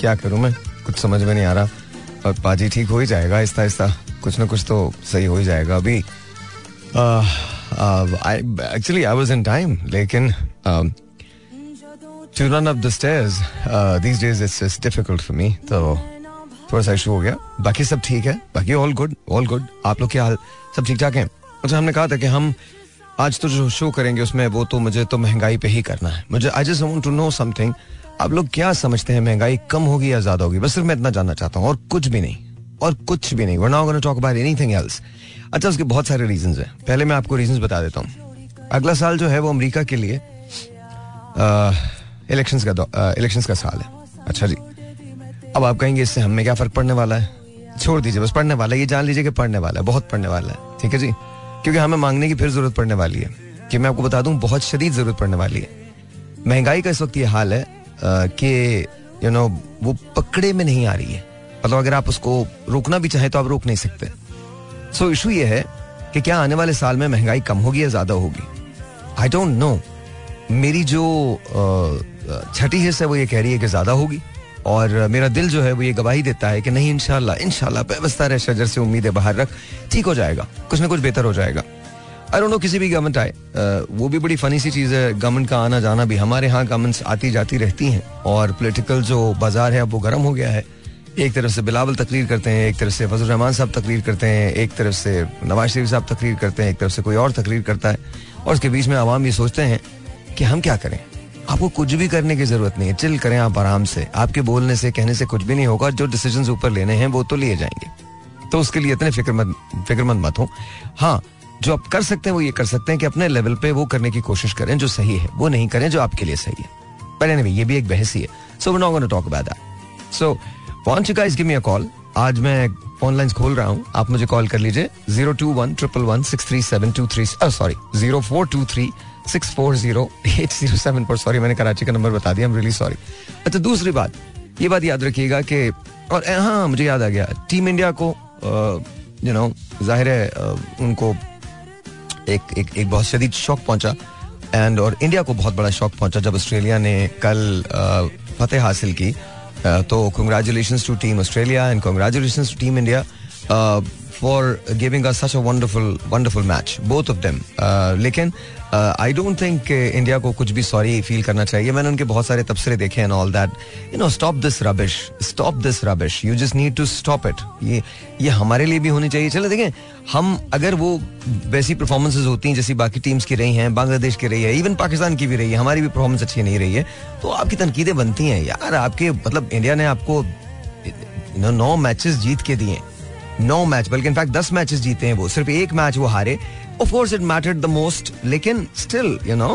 क्या करूँ मैं? कुछ समझ में नहीं आ रहा। और पाजी ठीक हो ही जाएगा इस आहिस्ता कुछ ना कुछ तो सही हो ही जाएगा अभी। Actually I was in time लेकिन to run up the stage this days it's difficult for me तो थोड़ा सा इशू हो गया। बाकी सब ठीक है। बाकी ऑल गुड ऑल गुड आप लोग क्या हाल? सब ठीक ठाक हैं? अच्छा हमने कहा था कि हम आज तो जो शो करेंगे उसमें वो तो मुझे तो महँगाई पे ही करना है। मुझे I just want to know something आप लोग क्या समझते हैं महँगाई कम होगी या ज़्यादा होगी? बस सिर्फ़ मैं इतना जानना चाहता हूँ, और कुछ भी नहीं, और कुछ भी नहीं। We're now gonna talk about anything else अच्छा उसके बहुत सारे रीजंस हैं। पहले मैं आपको रीजंस बता देता हूँ। अगला साल जो है वो अमेरिका के लिए इलेक्शंस का इलेक्शंस का साल है। अच्छा जी। अब आप कहेंगे, इससे हमें क्या फ़र्क पड़ने वाला है? छोड़ दीजिए, बस पढ़ने वाला है। ये जान लीजिए कि पढ़ने वाला है, बहुत पढ़ने वाला है। ठीक है जी? क्योंकि हमें मांगने की फिर ज़रूरत पड़ने वाली है। कि मैं आपको बता दूँ, बहुत शदीद ज़रूरत पड़ने वाली है। महँगाई का इस वक्त ये हाल है कि यू नो वो पकड़े में नहीं आ रही है। मतलब अगर आप उसको रोकना भी चाहें तो आप रोक नहीं सकते। सो इशू ये है कि क्या आने वाले साल में महँगाई कम होगी या ज़्यादा होगी? आई डोंट नो मेरी जो छठी हिस्सा है, वो ये कह रही है कि ज़्यादा होगी। और मेरा दिल जो है वो ये गवाही देता है कि नहीं इनशाला इनशाला बेबस्ता रह शजर से उम्मीदें बाहर रख। ठीक हो जाएगा, कुछ ना कुछ बेहतर हो जाएगा। आई डोंट नो किसी भी गवर्नमेंट आए वो भी बड़ी फनी सी चीज़ है गवर्नमेंट का आना जाना भी, हमारे यहाँ गवर्नमेंट्स आती जाती रहती हैं और पोलिटिकल जो बाज़ार है, अब वो गर्म हो गया है। एक तरफ़ से बिलावल तकरीर करते हैं, एक तरफ़ से फजल रहमान साहब तकरीर करते हैं, एक तरफ़ से नवाज़ शरीफ साहब तकरीर करते हैं, एक तरफ़ से कोई और तकरीर करता है। और उसके बीच में आवाम ये सोचते हैं कि हम क्या करें? आपको कुछ भी करने की ज़रूरत नहीं है। चिल करें आप आराम से। आपके बोलने से कहने से कुछ भी नहीं होगा। जो डिसीज़न ऊपर लेने हैं वो तो लिए जाएँगे। तो उसके लिए इतने फिक्रमंद फिक्रमंद मत हो। हाँ जो आप कर सकते हैं वो ये कर सकते हैं कि अपने लेवल पे वो करने की कोशिश करें जो सही है। वो नहीं करें जो आपके लिए सही है। पर anyway, ये भी एक बहस ही है। So we not talk about that so want you guys give me a call आज मैं फ़ोन लाइंस खोल रहा हूँ। आप मुझे कॉल कर लीजिए। Zero two one triple one six three seven two three sorry zero four two three six four zero eight zero seven पर सॉरी मैंने कराची का नंबर बता दिया रियली सॉरी अच्छा दूसरी बात, ये बात याद रखिएगा कि, और हाँ मुझे याद आ गया टीम इंडिया को यू नो ज़ाहिर है उनको एक एक एक बहुत शदीद शौक पहुँचा एंड और इंडिया को बहुत बड़ा शौक पहुँचा, जब ऑस्ट्रेलिया ने कल फतेह हासिल की तो congratulation to team Australia and congratulation to team India for giving us such a wonderful wonderful match both of them लेकिन आई डोंट थिंक इंडिया को कुछ भी सॉरी फील करना चाहिए। मैंने उनके बहुत सारे तबसरे देखे and all that you know stop this rubbish stop this rubbish you just need to stop it ये ये हमारे लिए भी होनी चाहिए। चलो देखें, हम अगर वो वैसी परफॉर्मेंसेज होती हैं जैसी बाकी टीम्स की रही हैं, बांग्लादेश की रही है इवन पाकिस्तान की भी रही है, हमारी भी परफॉर्मेंस अच्छी नहीं रही है तो आपकी तनकीदें बनती हैं। यार, आपके मतलब इंडिया ने आपको नौ मैचेस जीत के दिए। नौ मैच बल्कि इनफैक्ट दस मैचेस जीते हैं वो। सिर्फ़ एक मैच वो हारे of course it mattered the most लेकिन still you know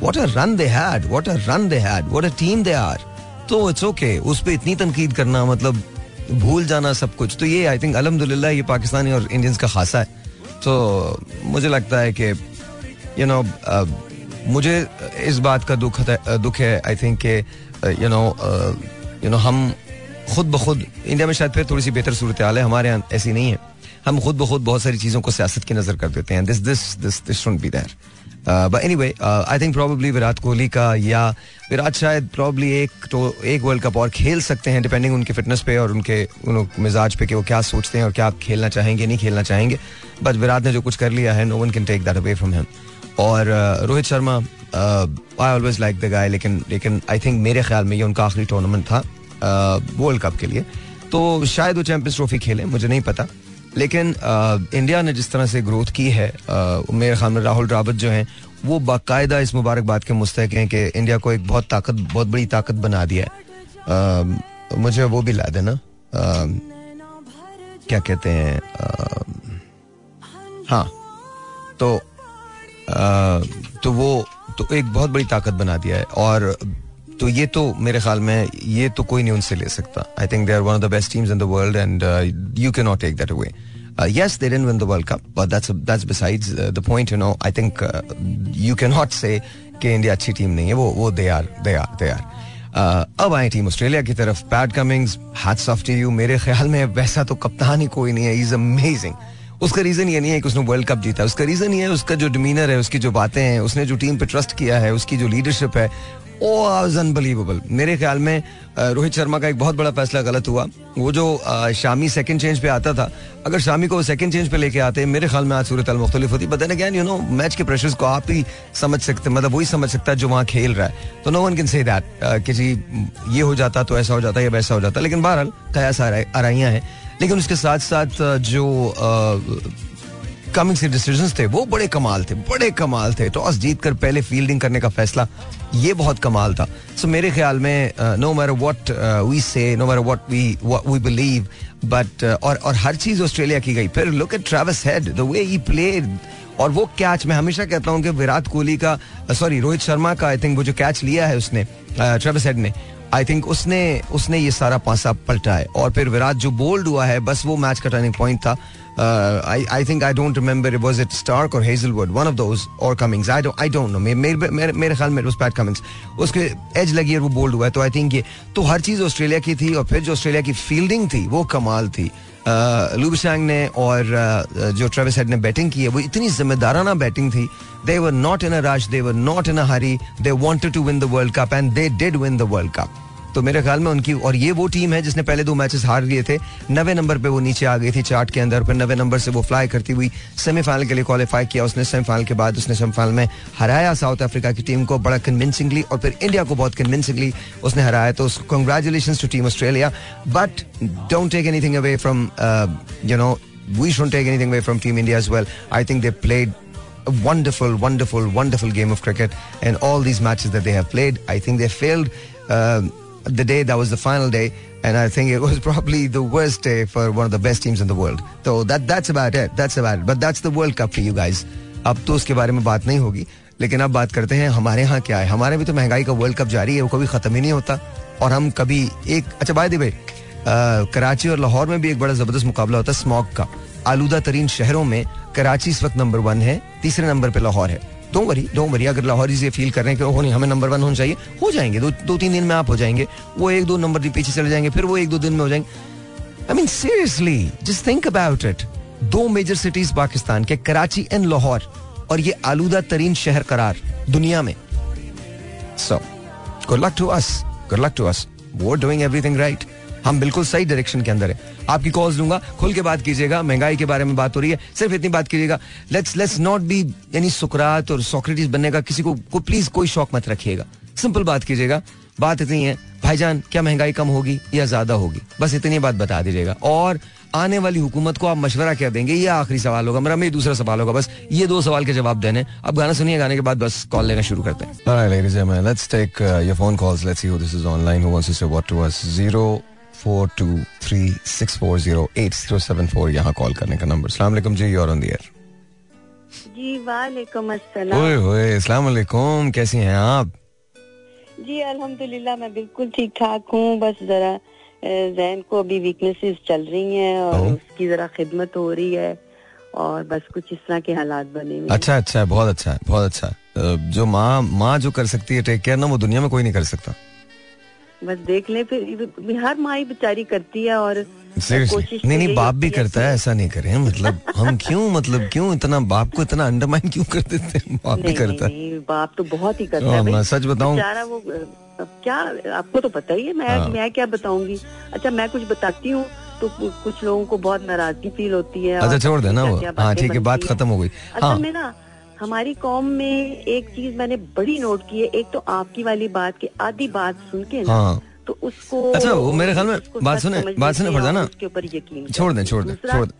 what a run they had what a run they had what a team they are तो इट्स ओके उस पर इतनी तनकीद करना मतलब भूल जाना सब कुछ। तो ये आई थिंक अलहमदुल्ला ये पाकिस्तानी और इंडियंस का खासा है। तो मुझे लगता है कि यू नो मुझे इस बात का दुख दुख है I think you know you know हम खुद ब खुद इंडिया में शायद फिर थोड़ी सी बेहतर सूरत हाल है, हमारे यहाँ ऐसी नहीं है। हम खुद ब खुद बहुत सारी चीज़ों को सियासत की नज़र कर देते हैं। This this this this should be there but anyway I think probably Virat Kohli का या विराट शायद प्रॉब्ली एक तो एक वर्ल्ड कप और खेल सकते हैं डिपेंडिंग उनके फिटनेस पे और उनके उन मिजाज पे कि वो क्या सोचते हैं और क्या खेलना चाहेंगे, नहीं खेलना चाहेंगे। बट विराट ने जो कुछ कर लिया है no one can take that away from him और Rohit Sharma I always like the guy लेकिन लेकिन आई थिंक मेरे ख्याल में ये उनका आखिरी टूर्नामेंट था वर्ल्ड कप के लिए। तो शायद वो चैंपियंस ट्रॉफी खेले, मुझे नहीं पता। लेकिन इंडिया ने जिस तरह से ग्रोथ की है मेरे ख्याल में राहुल द्राविड जो हैं वो बाकायदा इस मुबारकबाद के मुस्तक हैं कि इंडिया को एक बहुत ताकत बहुत बड़ी ताकत बना दिया है। आ, मुझे वो भी ला देना क्या कहते हैं हाँ तो आ, तो वो तो एक बहुत बड़ी ताकत बना दिया है। और तो ये तो मेरे ख्याल में ये तो कोई नहीं उनसे ले सकता। I think they are one of the best teams in the world and you can not take that away they didn't win the World Cup, but that's that's besides uh, the point. You know, I think uh, you cannot say कि India अच्छी team नहीं है वो वो they are they are they are अब आए team Australia की तरफ़ Pat Cummins hats off to you मेरे ख्याल में वैसा तो कप्तान ही कोई नहीं है इज़ अमेजिंग उसका रीजन ये नहीं है कि उसने वर्ल्ड कप जीता उसका रीजन ये है उसका जो डिमीनर है उसकी जो बातें हैं उसने जो टीम पे ट्रस्ट किया है उसकी जो लीडरशिप है अनबिलीवेबल मेरे ख्याल में रोहित शर्मा का एक बहुत बड़ा फैसला गलत हुआ। वो जो शामी सेकंड चेंज पे आता था, अगर शामी को सेकंड चेंज पे लेके आते, मेरे ख्याल में आज सूरत मुख्तलिफ़ होती। But again you know match के प्रेशर्स को आप ही समझ सकते मतलब वही समझ सकता है जो वहाँ खेल रहा है। तो no one can say that कि जी, ये हो जाता तो ऐसा हो जाता या वैसा हो जाता। लेकिन बहरहाल, कयास आराइयाँ हैं। लेकिन उसके साथ साथ जो कमिंग से डिसीज़न थे वो बड़े कमाल थे बड़े कमाल थे। टॉस जीत कर पहले फील्डिंग करने का फैसला ये बहुत कमाल था। सो so, मेरे ख्याल में no matter what we say no matter what we we believe but और और हर चीज़ ऑस्ट्रेलिया की गई। फिर look at Travis Head the way he played और वो कैच मैं हमेशा कहता हूँ कि विराट कोहली का सॉरी uh, रोहित शर्मा का आई थिंक वो जो कैच लिया है उसने ट्रेविस uh, हेड ने आई थिंक उसने उसने ये सारा पासा पलटा है। और फिर विराट जो बोल्ड हुआ है बस वो मैच का टर्निंग पॉइंट था। I I think I don't remember was it Starc और हेजलवुड वन ऑफ़ दोस और Cummins I don't I don't know मेरे मेरे ख्याल में पैट कमिंग्स उसके एज लगी और वो बोल्ड हुआ है तो आई थिंक ये तो हर चीज़ ऑस्ट्रेलिया की थी और फिर जो ऑस्ट्रेलिया की फील्डिंग थी वो कमाल थी लूबशैंग ने और जो ट्रेविस हेड ने बैटिंग की है वो इतनी जिम्मेदाराना बैटिंग थी they were not in a rush they were not in a hurry they wanted to win the world cup and they did win the world cup तो मेरे ख्याल में उनकी और ये वो टीम है जिसने पहले दो मैचेस हार लिए थे नवे नंबर पे वो नीचे आ गई थी चार्ट के अंदर फिर नवे नंबर से वो फ्लाई करती हुई सेमीफाइनल के लिए क्वालिफाई किया उसने सेमीफाइनल के बाद उसने सेमीफाइनल में हराया साउथ अफ्रीका की टीम को बड़ा कन्विंसिंगली और फिर इंडिया को बहुत कन्विंसिंगली उसने हराया तो congratulation to team Australia but don't take anything away from you know we shouldn't take anything away from Team India as well. I think they played a wonderful, wonderful, wonderful game of cricket in all these matches that they have played. I think they failed. Uh, the day that was the final day and I think it was probably the worst day for one of the best teams in the world. So that that's about it. That's about it. But that's the World Cup for you guys. अब तो उसके बारे में बात नहीं होगी लेकिन अब बात करते हैं हमारे यहाँ क्या है हमारे भी तो महँगाई का वर्ल्ड कप जारी है वो कभी खत्म ही नहीं होता और हम कभी एक अच्छा बाय भाई कराची और लाहौर में भी एक बड़ा ज़बरदस्त मुकाबला होता है स्मॉग का आलूदा तरीन शहरों में कराची इस वक्त नंबर वन है तीसरे नंबर पे लाहौर है डोंट वरी डोंट वरी अगर लाहौर से फील कर रहे हैं कि हो नहीं, हमें नंबर वन होना चाहिए, हो जाएँगे। दो दो तीन दिन में आप हो जाएँगे। वो एक दो नंबर पीछे चले जाएँगे, फिर वो एक दो दिन में हो जाएँगे। I mean seriously just think about it दो मेजर सिटीज़ पाकिस्तान के, कराची एंड लाहौर, और ये आलूदा तरीन शहर करार, दुनिया में। So good luck to us good luck to us वो डूइंग एवरीथिंग राइट हम बिल्कुल सही डायरेक्शन के अंदर है। आपकी कॉल्स दूँगा खुल के बात कीजिएगा। महँगाई के बारे में बात हो रही है। सिर्फ़ इतनी बात कीजिएगा। लेट्स लेट्स नॉट बी यानी सुकरात और सोक्रेटिस बनने का किसी को, को प्लीज़ कोई शौक मत रखिएगा। सिंपल बात कीजिएगा। बात इतनी है भाईजान क्या महँगाई कम होगी या ज़्यादा होगी? बस इतनी बात बता दीजिएगा। और आने वाली हुकूमत को आप मशवरा क्या देंगे? ये आखिरी सवाल होगा। मेरा मेरी दूसरा सवाल होगा। बस ये दो सवाल के जवाब देने। अब गाना सुनिए गाने के बाद बस कॉल लेना शुरू करते हैं। Let's take your phone calls let's see this is online wants to say what to us 0 four two three six four zero eight zero seven four यहाँ कॉल करने का नंबर। सलाम जी और ऑन एयर जी वालेकुम अस्सलाम। वालेकुम कैसी हैं आप? जी अल्हम्दुलिल्लाह मैं बिल्कुल ठीक ठाक हूँ। बस जरा जहन को अभी वीकनेसेस चल रही हैं और उसकी जरा खिदमत हो रही है और बस कुछ इस तरह के हालात बने हुए अच्छा अच्छा बहुत अच्छा बहुत अच्छा। जो माँ माँ जो कर सकती है टेक केयर ना वो दुनिया में कोई नहीं कर सकता। बस देख ले फिर हर माई बेचारी करती है और कोशिश नहीं नहीं बाप भी करता है ऐसा नहीं करें मतलब हम क्यों मतलब क्यों इतना बाप को इतना अंडरमाइन क्यों कर देते हैं? बाप भी करता है। बाप तो बहुत ही करता है मैं सच बताऊँ। वो क्या आपको तो पता ही है मैं हाँ। मैं क्या बताऊँगी? अच्छा मैं कुछ बताती हूँ तो कुछ लोगों को बहुत नाराज़गी फील होती है अच्छा छोड़ देना वो। हाँ ठीक है बात खत्म हो गई। हाँ। में ना हमारी कौम में एक चीज़ मैंने बड़ी नोट की है एक तो आपकी वाली बात की आधी बात सुन के ना हाँ। तो उसको अच्छा वो मेरे ख्याल में बात सुने बात सुने पड़ ना उसके ऊपर यकीन छोड़ दें छोड़ दें छोड़ दें।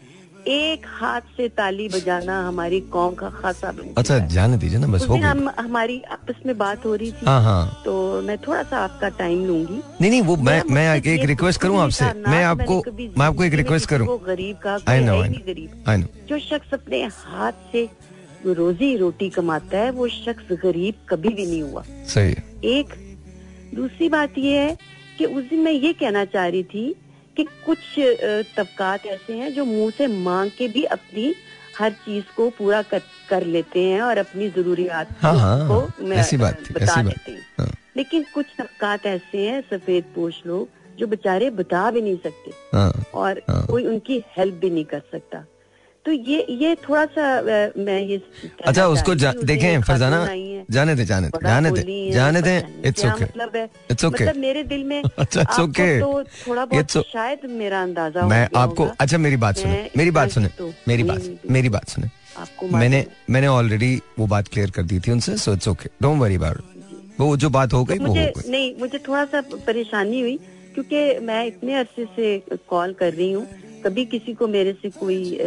एक हाथ से ताली बजाना हमारी कौम का खासा अच्छा जाने दीजिए ना बस हो हम हमारी आपस में बात हो रही थी हाँ हाँ। तो मैं थोड़ा सा आपका टाइम लूँगी। नहीं नहीं वो मैं मैं एक रिक्वेस्ट करूँ आपसे? मैं आपको मैं आपको एक रिक्वेस्ट करूँ? गरीब का गरीब। जो शख्स अपने हाथ से रोजी रोटी कमाता है वो शख्स गरीब कभी भी नहीं हुआ। सही एक दूसरी बात ये है कि उस दिन मैं ये कहना चाह रही थी कि कुछ तबकात ऐसे हैं जो मुँह से मांग के भी अपनी हर चीज़ को पूरा कर, कर लेते हैं और अपनी जरूरियात हाँ, हाँ, को ऐसी बात, बता ऐसी देते हैं। हाँ. लेकिन कुछ तबकात ऐसे हैं सफ़ेद पोश लोग जो बेचारे बता भी नहीं सकते हाँ, और हाँ. कोई उनकी हेल्प भी नहीं कर सकता। तो ये ये थोड़ा सा मैं ये अच्छा उसको जा, देखें फरजाना जाने दे जाने दे जाने दे जाने दे इट्स ओके मतलब है। इट्स ओके मतलब मेरे दिल में अच्छा, आपको okay. तो थोड़ा बहुत शायद मेरा अंदाज़ा मैं आपको अच्छा मेरी बात सुने मेरी बात सुने तो मेरी बात मेरी बात सुने। मैंने मैंने ऑलरेडी वो बात क्लियर कर दी थी उनसे so it's okay don't worry about वो जो बात हो गई वो हो गई। नहीं मुझे थोड़ा सा परेशानी हुई क्योंकि मैं इतने अरसे से कॉल कर रही हूँ कभी किसी को मेरे से कोई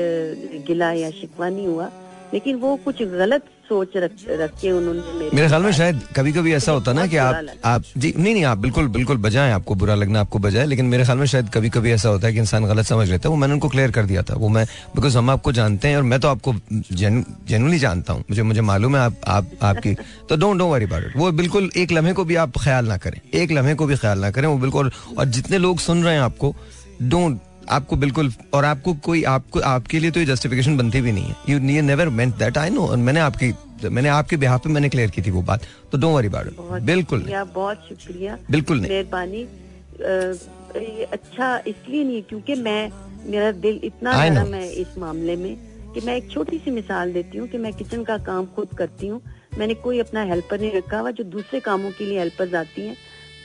गिला या शिकवा नहीं हुआ लेकिन वो कुछ गलत सोच रख, रख के उन्होंने मेरे मेरे ख्याल में शायद कभी कभी ऐसा होता ना कि आप आप जी नहीं नहीं आप बिल्कुल बिल्कुल बजाएँ आपको बुरा लगना आपको बजाए लेकिन मेरे ख्याल में शायद कभी कभी ऐसा होता है कि इंसान गलत समझ लेता है वो मैंने उनको क्लियर कर दिया था वो मैं बिकॉज़ हम आपको जानते हैं और मैं तो आपको जेनुअली जानता हूँ मुझे मुझे मालूम है आप आप आपकी तो don't don't worry about it वो बिल्कुल एक लम्हे को भी आप ख्याल ना करें एक लम्हे को भी ख्याल ना करें वो बिल्कुल और जितने लोग सुन रहे हैं आपको डोंट आपको बिल्कुल और आपको कोई आपको आपके लिए तो ये जस्टिफिकेशन बनती भी नहीं है। You you never meant that I know मैंने आपकी मैंने आपके बिहाफ पे मैंने क्लियर की थी वो बात। तो डोंट वरी अबाउट बिल्कुल बहुत शुक्रिया। बिल्कुल नहीं। मेहरबानी। अच्छा इसलिए नहीं क्योंकि मैं मेरा दिल इतना know. है इस मामले में कि मैं एक छोटी सी मिसाल देती हूँ कि मैं किचन का काम खुद करती हूँ। मैंने कोई अपना हेल्पर नहीं रखा हुआ जो दूसरे कामों के लिए हेल्पर्स आती हैं।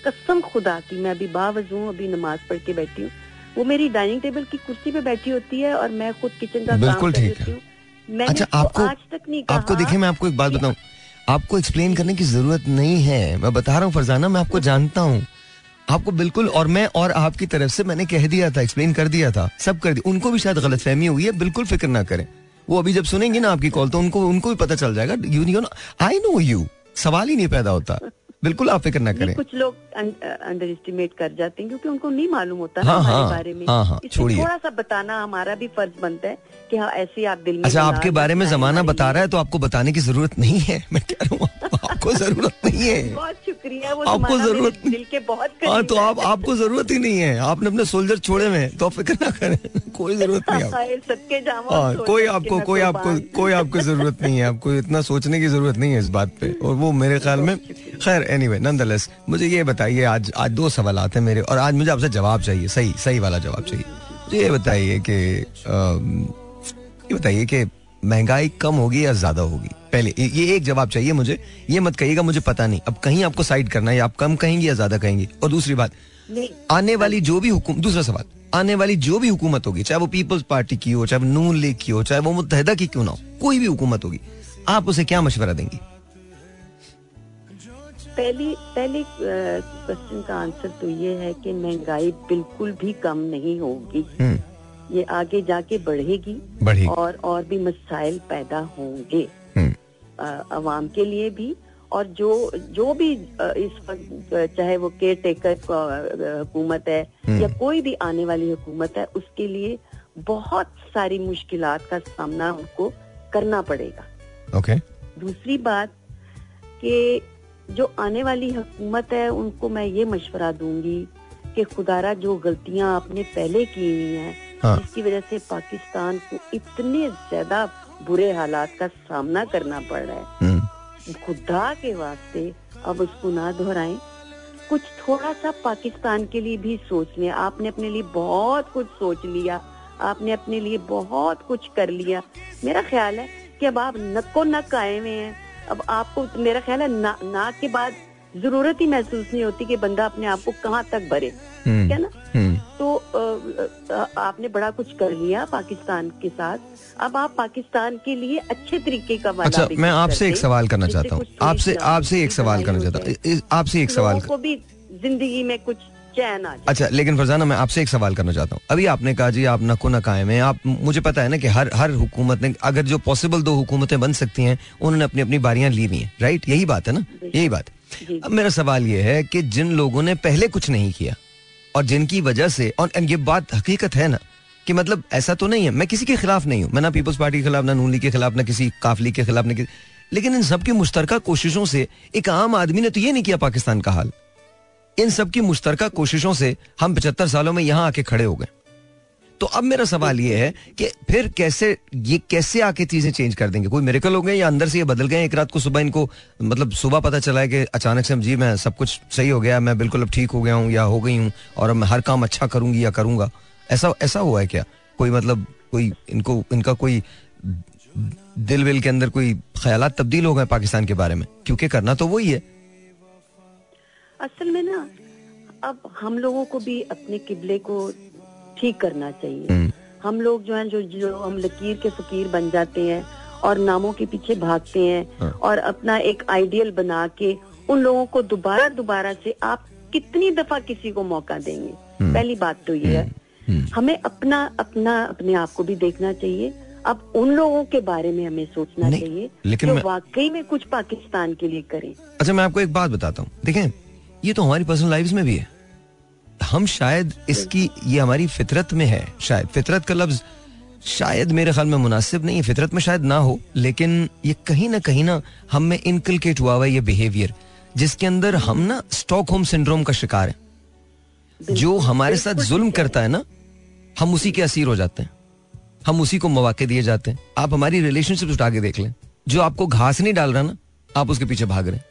कसम खुदा की मैं अभी बावज अभी नमाज़ पढ़ के बैठी हूँ। वो मेरी डाइनिंग टेबल की कुर्सी पे बैठी होती है और मैं खुद किचन का बिल्कुल ठीक है। अच्छा आपको आज तक नहीं कहा। आपको देखिए मैं आपको एक बात बताऊँ। आपको एक्सप्लेन करने की ज़रूरत नहीं है। मैं बता रहा हूँ फरजाना मैं आपको जानता हूँ। आपको बिल्कुल और मैं और आपकी तरफ़ से मैंने कह दिया था एक्सप्लेन कर दिया था सब कर दिया। उनको भी शायद गलत फहमी हुई है बिल्कुल फ़िक्र ना करें। वो अभी जब सुनेंगे ना आपकी कॉल तो उनको उनको भी पता चल जाएगा। You know I know you सवाल ही नहीं पैदा होता। बिल्कुल आप फ़िक्र ना करें। कुछ लोग अंडर एस्टिमेट कर जाते हैं क्योंकि उनको नहीं मालूम होता हाँ, हमारे हाँ, बारे में। हाँ, हाँ, थोड़ा सा बताना हमारा भी फ़र्ज़ बनता है कि हाँ ऐसे आप दिल में अच्छा आपके बारे में जमाना बता रहा है तो आपको बताने की ज़रूरत नहीं है। मैं कह रहा हूँ आपको ज़रूरत नहीं है। बहुत शुक्रिया वो आपको ज़रूरत दिल के बहुत हाँ तो आप आपको ज़रूरत ही नहीं है। आपने अपने सोल्जर छोड़े हुए तो आप फ़िक्र ना करें। कोई ज़रूरत नहीं है जामा हाँ कोई आपको कोई आपको कोई आपको ज़रूरत नहीं है। आपको इतना सोचने की ज़रूरत नहीं है इस बात पे। और वो मेरे ख्याल में खैर एनीवे नंदलेस मुझे ये बताइए आज आज दो सवाल आते हैं मेरे और आज मुझे आपसे जवाब चाहिए। सही सही वाला जवाब चाहिए। मुझे ये बताइए कि ये बताइए कि महँगाई कम होगी या ज़्यादा होगी? पहले ये एक जवाब चाहिए मुझे। ये मत कहिएगा मुझे पता नहीं। अब कहीं आपको साइड करना है आप कम कहेंगे या ज़्यादा कहेंगे? और दूसरी बात आने वाली जो भी हुकूमत दूसरा सवाल आने वाली जो भी हुकूमत होगी चाहे वो पीपल्स पार्टी की हो चाहे वो नून लीग की हो चाहे वो मुतहदा की क्यों ना हो कोई भी हुकूमत होगी आप उसे क्या मशवरा देंगी? पहली पहले क्वेश्चन का आंसर तो ये है कि महँगाई बिल्कुल भी कम नहीं होगी। हम्म, ये आगे जाके बढ़ेगी बढ़ेगी। और और भी मसाइल पैदा होंगे आवाम के लिए भी और जो जो भी इस वक्त चाहे वो केयर टेकर हुकूमत है हम्म। या कोई भी आने वाली हुकूमत है उसके लिए बहुत सारी मुश्किल का सामना उनको करना पड़ेगा ओके दूसरी बात कि जो आने वाली हुकूमत है उनको मैं ये मशवरा दूँगी कि खुदारा जो गलतियाँ आपने पहले की हुई हैं हाँ। जिसकी वजह से पाकिस्तान को इतने ज़्यादा बुरे हालात का सामना करना पड़ रहा है। हम्म, खुदा के वास्ते अब उसको ना दोहराएँ। कुछ थोड़ा सा पाकिस्तान के लिए भी सोच लें। आपने अपने लिए बहुत कुछ सोच लिया। आपने अपने लिए बहुत कुछ कर लिया। मेरा ख्याल है कि अब आप नक्को नक आए हुए हैं। अब आपको मेरा ख्याल है ना, नाक के बाद ज़रूरत ही महसूस नहीं होती कि बंदा अपने आप को कहाँ तक भरे। हम्म, ठीक है ना? हम्म, तो अ, आपने बड़ा कुछ कर लिया पाकिस्तान के साथ। अब आप पाकिस्तान के लिए अच्छे तरीके का वादा अच्छा मैं आपसे एक सवाल करना चाहता हूँ। आपसे आपसे एक सवाल करना चाहता हूँ। आपसे एक सवाल को भी ज़िंदगी में कुछ चैन आ अच्छा लेकिन फरजाना मैं आपसे एक सवाल करना चाहता हूँ। अभी आपने कहा जी आप नको न कायम हैं। आप मुझे पता है ना कि हर हर हुकूमत ने अगर जो पॉसिबल दो हुकूमतें बन सकती हैं उन्होंने अपनी अपनी बारियाँ ली हुई हैं। राइट यही बात है ना? यही बात। अब मेरा सवाल ये है कि जिन लोगों ने पहले कुछ नहीं किया और जिनकी वजह से, और ये बात हकीकत है ना, कि मतलब ऐसा तो नहीं है। मैं किसी के खिलाफ नहीं हूँ। मैं ना पीपल्स पार्टी के खिलाफ, ना नून लीग के खिलाफ, ना किसी काफली के खिलाफ, ना किसी लेकिन इन सबकी मुश्तर कोशिशों से एक आम आदमी ने तो ये नहीं किया पाकिस्तान का हाल। इन सबकी मुश्तर कोशिशों से हम पचहत्तर सालों में यहाँ आके खड़े हो गए। तो अब मेरा सवाल ये है कि फिर कैसे, ये कैसे आके चीज़ें चेंज कर देंगे? कोई मेरेकल हो गए या अंदर से ये बदल गए एक रात को सुबह इनको मतलब सुबह पता चला है कि अचानक से जी, मैं सब कुछ सही हो गया, मैं बिल्कुल अब ठीक हो गया हूँ या हो गई हूँ और मैं हर काम अच्छा करूँगी या करूँगा? ऐसा ऐसा हुआ है क्या? कोई मतलब कोई इनको, इनका कोई दिल विल के अंदर कोई ख्याल तब्दील हो गए पाकिस्तान के बारे में? क्योंकि करना तो वही है। असल में ना, अब हम लोगों को भी अपने किबले को ठीक करना चाहिए। हम्म, हम लोग जो हैं जो जो हम लकीर के फकीर बन जाते हैं और नामों के पीछे भागते हैं हाँ। और अपना एक आइडियल बना के उन लोगों को दोबारा दोबारा से आप कितनी दफ़ा किसी को मौका देंगे? हम्म। पहली बात तो ये है। हम्म, हमें अपना अपना अपने आप को भी देखना चाहिए। अब उन लोगों के बारे में हमें सोचना चाहिए लेकिन मैं- वाकई में कुछ पाकिस्तान के लिए करें। अच्छा मैं आपको एक बात बताता हूँ। देखें ये तो हमारी पर्सनल लाइफ में भी है। हम शायद इसकी ये हमारी फितरत में है शायद फितरत का लफ्ज शायद मेरे ख्याल में मुनासिब नहीं है फितरत में शायद ना हो लेकिन ये कहीं ना कहीं ना हम में इनकलकेट हुआ हुआ ये बिहेवियर जिसके अंदर हम ना स्टॉक होम सिंड्रोम का शिकार है। जो हमारे साथ जुल्म करता है ना हम उसी के असीर हो जाते हैं। हम उसी को मौके दिए जाते हैं। आप हमारी रिलेशनशिप उठा के देख लें। जो आपको घास नहीं डाल रहा ना आप उसके पीछे भाग रहे हैं।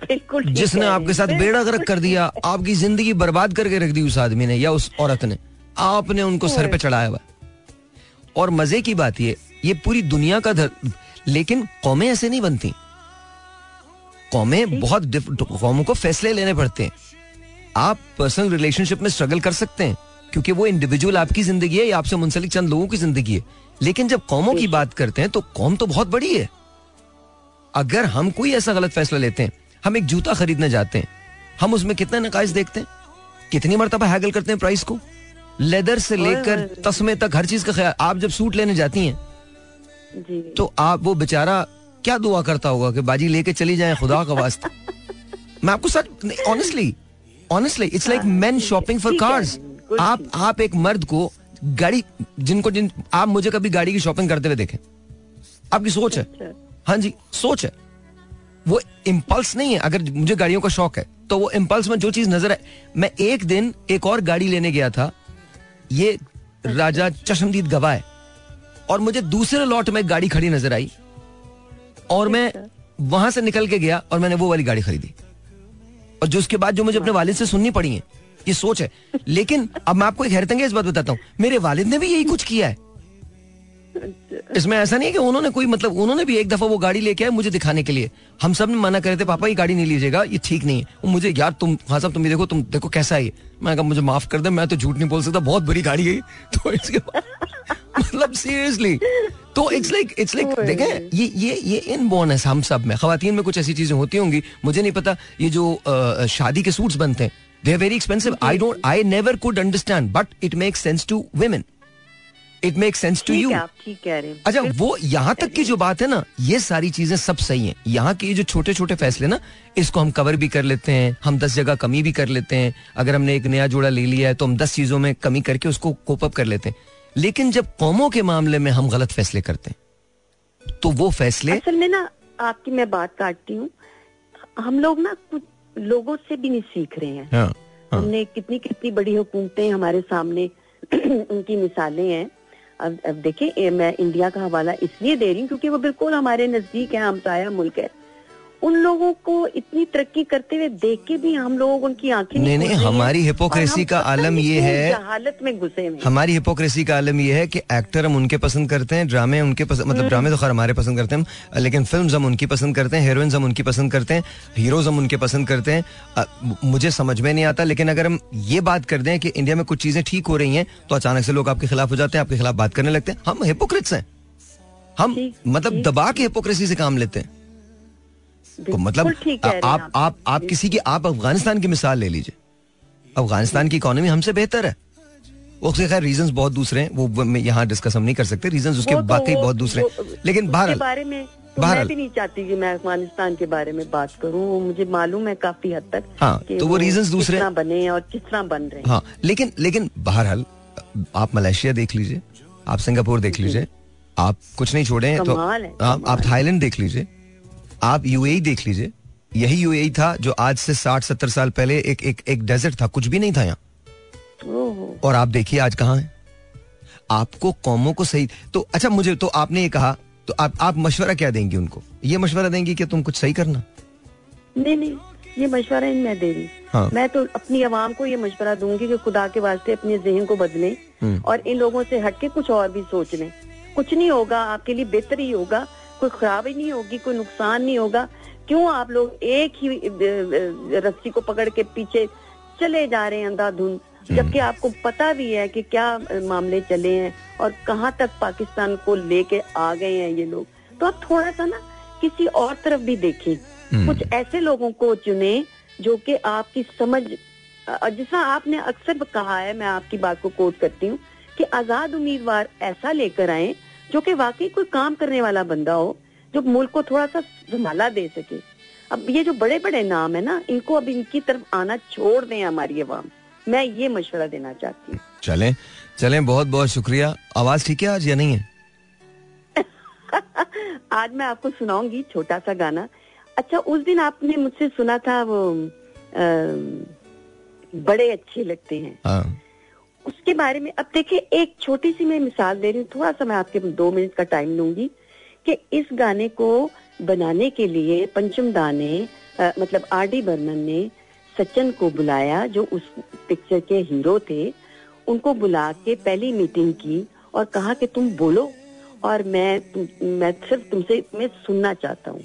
बिल्कुल जिसने आपके साथ बेड़ा गर्क कर दिया आपकी ज़िंदगी बर्बाद करके रख दी उस आदमी ने या उस औरत ने। आपने उनको सर पे चढ़ाया हुआ। और मज़े की बात ये ये पूरी दुनिया का धर लेकिन कौमें ऐसे नहीं बनती। कौमें बहुत कौमों को फैसले लेने पड़ते हैं। आप पर्सनल रिलेशनशिप में स्ट्रगल कर सकते हैं क्योंकि वो इंडिविजुअल आपकी ज़िंदगी है या आपसे मुंसलिक चंद लोगों की ज़िंदगी है। लेकिन जब कौमों की बात करते हैं तो कौम तो बहुत बड़ी है। अगर हम कोई ऐसा गलत फैसला लेते हैं हम एक जूता खरीदने जाते हैं। हम उसमें कितने नकाइश देखते हैं? कितनी मरतबा हैगल करते हैं प्राइस को? लेदर से लेकर तस्मे तक हर चीज़ का ख्याल आप जब सूट लेने जाती हैं जी। तो आप वो बेचारा क्या दुआ करता होगा कि बाजी लेके चली जाए खुदा का वास्ता? मैं आपको सच honestly honestly it's like man shopping for cars आप आप एक मर्द को गाड़ी जिनको जिन आप मुझे कभी गाड़ी की शॉपिंग करते हुए देखें। आपकी सोच है? अच्छा। हाँ जी सोच है। वो इम्पल्स नहीं है। अगर मुझे गाड़ियों का शौक है तो वो इम्पल्स में जो चीज़ नज़र है मैं एक दिन एक और गाड़ी लेने गया था। ये राजा चशमदीद गवाह है। और मुझे दूसरे लॉट में गाड़ी खड़ी नज़र आई। और मैं वहाँ से निकल के गया और मैंने वो वाली गाड़ी खरीदी। और जो उसके बाद जो मुझे अपने वालिद से सुननी पड़ी है ये सोच है। लेकिन अब मैं आपको एक हैरत अंगेज बात बताता हूँ। मेरे वालिद ने भी यही कुछ किया है। इसमें ऐसा नहीं है कि उन्होंने कोई मतलब उन्होंने भी एक दफ़ा वो गाड़ी लेके आए मुझे दिखाने के लिए। हम सबने मना करे थे पापा ये गाड़ी नहीं लीजिएगा ये ठीक नहीं है। वो मुझे यार तुम हाँ साहब तुम ये देखो तुम देखो कैसा है मैं कहा मुझे माफ़ कर दे मैं तो झूठ नहीं बोल सकता बहुत बुरी गाड़ी है तो इसके मतलब सीरियसली तो इट्स लाइक इट्स लाइक देखें ये ये ये इन बोर्न है हम सब में। खातन में कुछ ऐसी चीज़ें होती होंगी मुझे नहीं पता ये जो शादी के सूट्स बनते हैं they are very expensive I don't I never could understand but it make sense to women it make sense to you अच्छा वो यहाँ तक की जो बात है ना ये सारी चीज़ें सब सही हैं। यहाँ के जो छोटे छोटे फैसले ना इसको हम कवर भी कर लेते हैं हम दस जगह कमी भी कर लेते हैं। अगर हमने एक नया जोड़ा ले लिया है तो हम दस चीज़ों में कमी करके उसको कोप अप कर लेते हैं। लेकिन जब कौमों के मामले में हम गलत फैसले करते हैं तो वो फैसले असल में ना आपकी मैं बात काटती हूँ। हम लोग ना कुछ लोगों से भी नहीं सीख रहे हैं। हाँ, हाँ, हमने कितनी कितनी बड़ी हुकूमतें हमारे सामने उनकी मिसालें हैं। अब अब देखें मैं इंडिया का हवाला इसलिए दे रही हूँ क्योंकि वो बिल्कुल हमारे नज़दीक है हम हमसाया मुल्क है। उन लोगों को इतनी तरक्की करते हुए देख के भी हम लोग उनकी आँखें नहीं, नहीं, हमारी हम का आलम ये है- जहालत में घुसे हमारी हिपोक्रेसी का आलम ये है कि एक्टर हम उनके पसंद करते हैं ड्रामे उनके पसंद मतलब ड्रामे तो खैर हमारे पसंद करते हैं लेकिन फ़िल्म हम उनकी पसंद करते हैं हीरोइंस हम उनकी पसंद करते हैं हीरोज हम उनके पसंद करते हैं। मुझे समझ में नहीं आता लेकिन अगर हम ये बात कर दें कि इंडिया में कुछ चीज़ें ठीक हो रही हैं तो अचानक से लोग आपके खिलाफ हो जाते हैं आपके खिलाफ बात करने लगते हैं। हम हिपोक्रेट्स हैं। हम मतलब दबा के हिपोक्रेसी से काम लेते हैं। मतलब ठीक कह आप आप। आप किसी की आप अफ़गानिस्तान की मिसाल ले लीजिए। अफ़गानिस्तान की इकोनॉमी हमसे बेहतर है। उसके खैर रीजंस बहुत दूसरे हैं। वो यहाँ डिस्कस हम नहीं कर सकते। रीजंस उसके तो बाकी बहुत दूसरे हैं। लेकिन बारे में तो मैं भी नहीं चाहती कि मैं अफ़गानिस्तान के बारे में बात करूँ। मुझे मालूम है काफ़ी हद तक हाँ, तो वो reasons दूसरे- बने और किस तरह बन रहे हैं। हाँ लेकिन लेकिन बहरहाल आप मलेशिया देख लीजिए। आप सिंगापुर देख लीजिए। आप कुछ नहीं छोड़े हैं तो आप थाईलैंड देख लीजिए। आप यूएई देख लीजिए। यही यूएई था जो आज से साठ सत्तर साल पहले एक एक एक डेजर्ट था कुछ भी नहीं था यहाँ। और आप देखिए आज कहाँ है। आपको कौमों को सही तो अच्छा मुझे तो आपने ये कहा तो आप आप मशवरा क्या देंगी उनको? ये मशवरा देंगी कि तुम कुछ सही करना। नहीं नहीं ये मशवरा मैं दे रही। हाँ। मैं तो अपनी आवाम को ये मशवरा दूँगी कि खुदा के वास्ते अपने जहन को बदलें हम्म, और इन लोगों से हट के कुछ और भी सोच लें। कुछ नहीं होगा आपके लिए बेहतर ही होगा। कोई खराबी नहीं होगी कोई नुकसान नहीं होगा। क्यों आप लोग एक ही रस्सी को पकड़ के पीछे चले जा रहे हैं अंधाधुंध जबकि आपको पता भी है कि क्या मामले चले हैं और कहाँ तक पाकिस्तान को लेके आ गए हैं ये लोग। तो आप थोड़ा सा ना किसी और तरफ़ भी देखें। हम्म, कुछ ऐसे लोगों को चुने जो कि आपकी समझ अ, जैसा आपने अक्सर कहा है मैं आपकी बात को कोट करती हूँ कि आज़ाद उम्मीदवार ऐसा लेकर आए जो कि वाकई कोई काम करने वाला बंदा हो जो मुल्क को थोड़ा सा संभाला दे सके। अब ये जो बड़े बड़े नाम है ना इनको अब इनकी तरफ़ आना छोड़ दें हमारी अवाम मैं ये मशवरा देना चाहती हूँ। चलें चलें बहुत बहुत शुक्रिया। आवाज़ ठीक है आज या नहीं है? आज मैं आपको सुनाऊँगी छोटा सा गाना। अच्छा उस दिन आपने मुझसे सुना था वो अ, बड़े अच्छे लगते हैं। हाँ। उसके बारे में अब देखिए एक छोटी सी मैं मिसाल दे रही हूँ थोड़ा सा मैं आपके दो मिनट का टाइम लूँगी कि इस गाने को बनाने के लिए पंचम दा ने अ, मतलब आर डी बर्मन ने सचिन को बुलाया जो उस पिक्चर के हीरो थे। उनको बुला के पहली मीटिंग की और कहा कि तुम बोलो और मैं मैं सिर्फ़ तुमसे मैं सुनना चाहता हूँ।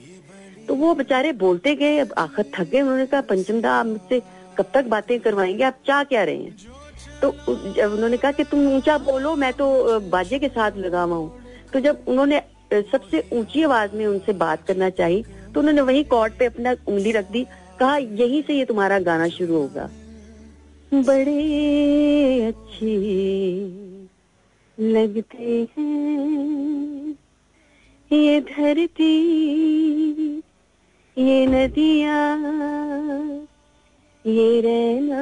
तो वो बेचारे बोलते गए अब आखिर थक गए उन्होंने कहा पंचम दा आप मुझसे कब तक बातें करवाएँगे? आप चाह क्या रहे हैं? तो जब उन्होंने कहा कि तुम ऊँचा बोलो, मैं तो बाजे के साथ लगा हुआ हूँ। तो जब उन्होंने सबसे ऊँची आवाज़ में उनसे बात करना चाहिए तो उन्होंने वही कॉर्ड पे अपना उंगली रख दी, कहा, यहीं से ये तुम्हारा गाना शुरू होगा। बड़े अच्छे लगते हैं ये धरती, ये नदिया, ये रहना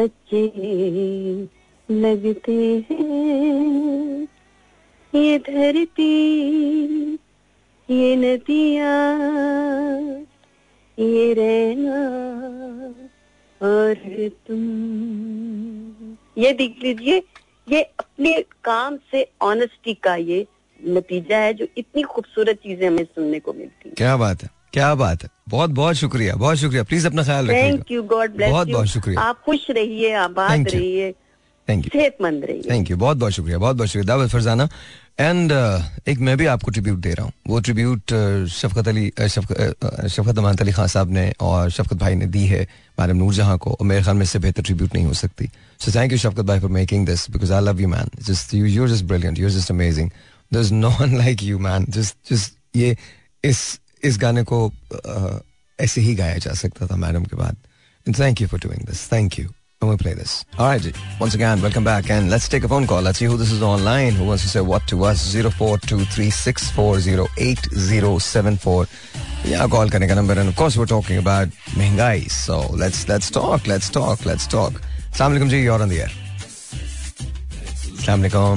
सच्चे लगते हैं। ये धरती, ये नदिया, ये रहना और तुम। ये देख लीजिए, ये अपने काम से ऑनेस्टी का ये नतीजा है जो इतनी खूबसूरत चीज़ें हमें सुनने को मिलती हैं। क्या बात है। क्या बात है? बहुत बहुत शुक्रिया बहुत शुक्रिया। प्लीज़ अपना ख्याल रखिए थैंक यू गॉड ब्लेस बहुत बहुत शुक्रिया। आप खुश रहिए आबाद रहिए। थैंक यू सेहतमंद रहिए। थैंक यू बहुत बहुत शुक्रिया बहुत बहुत शुक्रिया। दावत फरजाना। एंड एक मैं भी आपको ट्रिब्यूट दे रहा हूँ। वो ट्रिब्यूट शफकत अली अ, अ, शफकत अमानत अली खान साहब ने और शफकत भाई ने दी है मैडम नूरजहां को। और मेरे ख्याल में इससे बेहतर ट्रिब्यूट नहीं हो सकती। सो थैंक यू शफकत भाई for making this because I love you man just you you're just brilliant you're just amazing there is no one like you man just just ये इस इस गाने को अ, ऐसे ही गाया जा सकता था मैडम के बाद And thank you for doing this. Thank you. I'm going play this. All right, Once again, welcome back. And let's take a phone call. Let's see who this is online who wants to say what to us. 0423640874. Yeah, call करने का number. And of course, we're talking about महँगाई. So let's let's talk. Let's talk. Let's talk. Assalamu alaikum ji. You're on the air. Assalamu alaikum.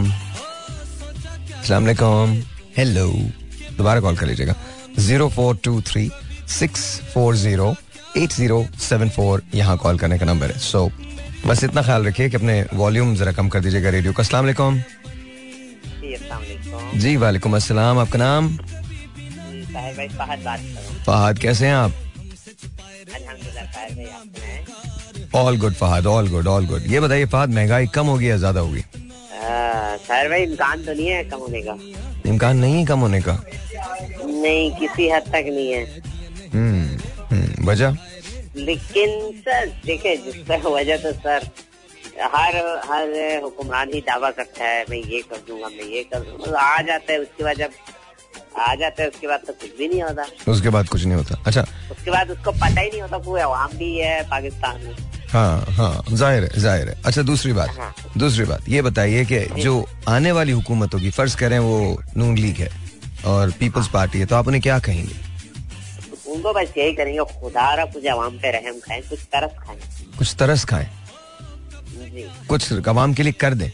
Assalamu alaikum. Hello. दोबारा call कर लीजिएगा zero four two three six four zero eight zero seven four यहाँ call करने का number है। सो so, बस इतना ख्याल रखिए कि अपने वॉल्यूम जरा कम कर दीजिएगा रेडियो का। अस्सलाम वालेकुम। जी वालेकुम। अस्सलाम। आपका नाम? फहद कैसे हैं आप? All good Fahad all good all good ये बताइए फहद महँगाई कम होगी या ज़्यादा होगी? भाई इम्कान तो नहीं है कम होने का। इम्कान नहीं है कम होने का? नहीं किसी हद तक नहीं है। हम्म हम्म, वजह? लेकिन सर देखे जिस तरह वजह तो सर हर हर हुक्मरान ही दावा करता है मैं ये कर दूँगा मैं ये कर दूँगा। आ जाता है उसके बाद जब आ जाता है उसके बाद तो कुछ भी नहीं होता। उसके बाद कुछ नहीं होता। अच्छा। उसके बाद उसको पता ही नहीं होता पूरे अवाम भी है पाकिस्तान में। हाँ हाँ ज़ाहिर है ज़ाहिर है। अच्छा दूसरी बात हाँ। दूसरी बात ये बताइए कि जो आने वाली हुकूमतों की फ़र्ज़ करें वो नून लीग है। और पीपल्स पार्टी है तो आप उन्हें क्या कहेंगे? उनको बस यही करेंगे खुदारा कुछ आवाम पे रहम खाएँ कुछ तरस खाएँ। कुछ तरस खाएँ? जी। कुछ आवाम के लिए कर दें?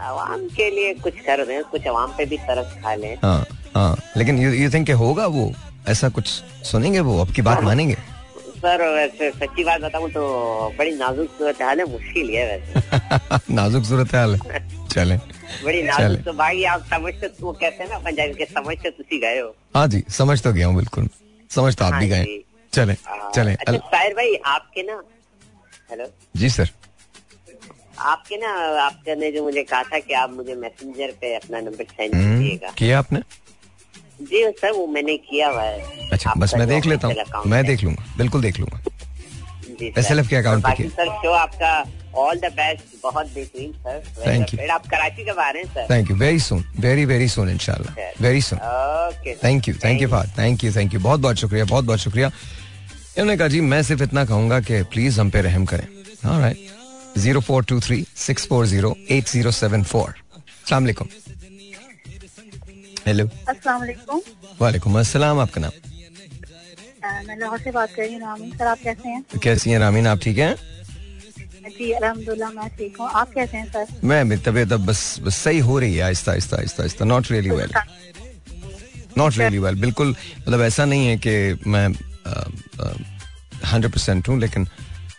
आवाम के लिए कुछ कर दें कुछ आवाम पे भी तरस खा लें। हाँ हाँ लेकिन यू यू थिंक होगा वो? ऐसा कुछ सुनेंगे वो? आपकी बात मानेंगे? सर वैसे सच्ची बात बताऊँ तो बड़ी नाजुक सूरत हाल है मुश्किल है वैसे। नाजुक सूरत हाल है। चले। बड़ी। नाजुक तो भाई आप समझते वो कहते हैं ना पंजाबी के समझते तुसी गए हो। हाँ जी समझ तो गया हूँ बिल्कुल। समझ तो आप भी हाँ गए। चले चले। अच्छा साहिर भाई आपके ना हेलो? जी सर। आपके ना आपने जो मुझे कहा था कि आप मुझे मैसेंजर पे अपना नंबर सेंड हम्म, कीजिएगा। किया आपने? जी सर वो मैंने किया हुआ है। अच्छा बस मैं देख लेता हूँ। मैं देख लूँगा बिल्कुल देख लूँगा। जी सर। SLF के पे बाकी सर शो आपका ऑल द बेस्ट बहुत बेहतरीन सर Thank you. फिर आप कराची कब आ रहे हैं sir thank you very soon very very soon इंशाल्लाह very soon okay thank you thank you for thank you thank you बहुत बहुत शुक्रिया. बहुत बहुत शुक्रिया. इन्होंने कहा जी मैं सिर्फ़ इतना कहूँगा कि प्लीज़ हम पे रहम करें. Zero four two three six four zero eight zero seven four सलामकुम हेलो अस्सलाम वालेकुम वालेकुम अस्सलाम आपका नाम अ, मैं लाहौर से बात कर रही हूँ नामिन सर आप कैसे हैं? कैसी हैं रामीन आप ठीक हैं? जी अल्हम्दुलिल्लाह मैं ठीक हूँ। आप कैसे हैं सर? मैं मेरी तबीयत अब बस बस सही हो रही है आहिस्ता आहिस्ता आहिस्ता आहिस्ता not really well not really well बिल्कुल मतलब ऐसा नहीं है कि मैं हंड्रेड परसेंट हूँ लेकिन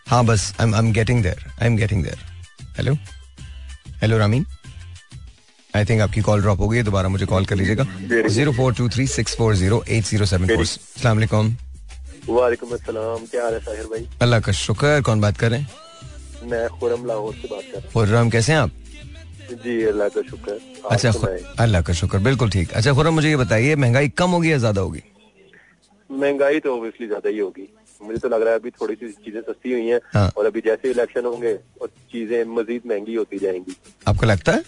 हाँ बस I am getting there I am getting there hello hello Rameen I think आपकी कॉल ड्रॉप हो गई है दोबारा मुझे कॉल कर लीजिएगा. Zero four two three six four zero eight zero seven four सलामकुम वालेकुम अस्सलाम क्या हाल है साहिर भाई? अल्लाह का शुक्र कौन बात कर रहे हैं? मैं खुरम लाहौर से बात कर रहा हूँ। खुर्रम कैसे हैं आप? जी अल्लाह का शुक्र अच्छा अल्लाह का शुक्र बिल्कुल ठीक। अच्छा खुरम मुझे ये बताइए महँगाई कम होगी या ज़्यादा होगी? महँगाई तो ऑब्वियसली ज़्यादा ही होगी। मुझे तो लग रहा है अभी थोड़ी सी चीज़ें सस्ती हुई हैं हाँ। और अभी जैसे इलेक्शन होंगे और चीज़ें मजीद महँगी होती जाएँगी। आपको लगता है?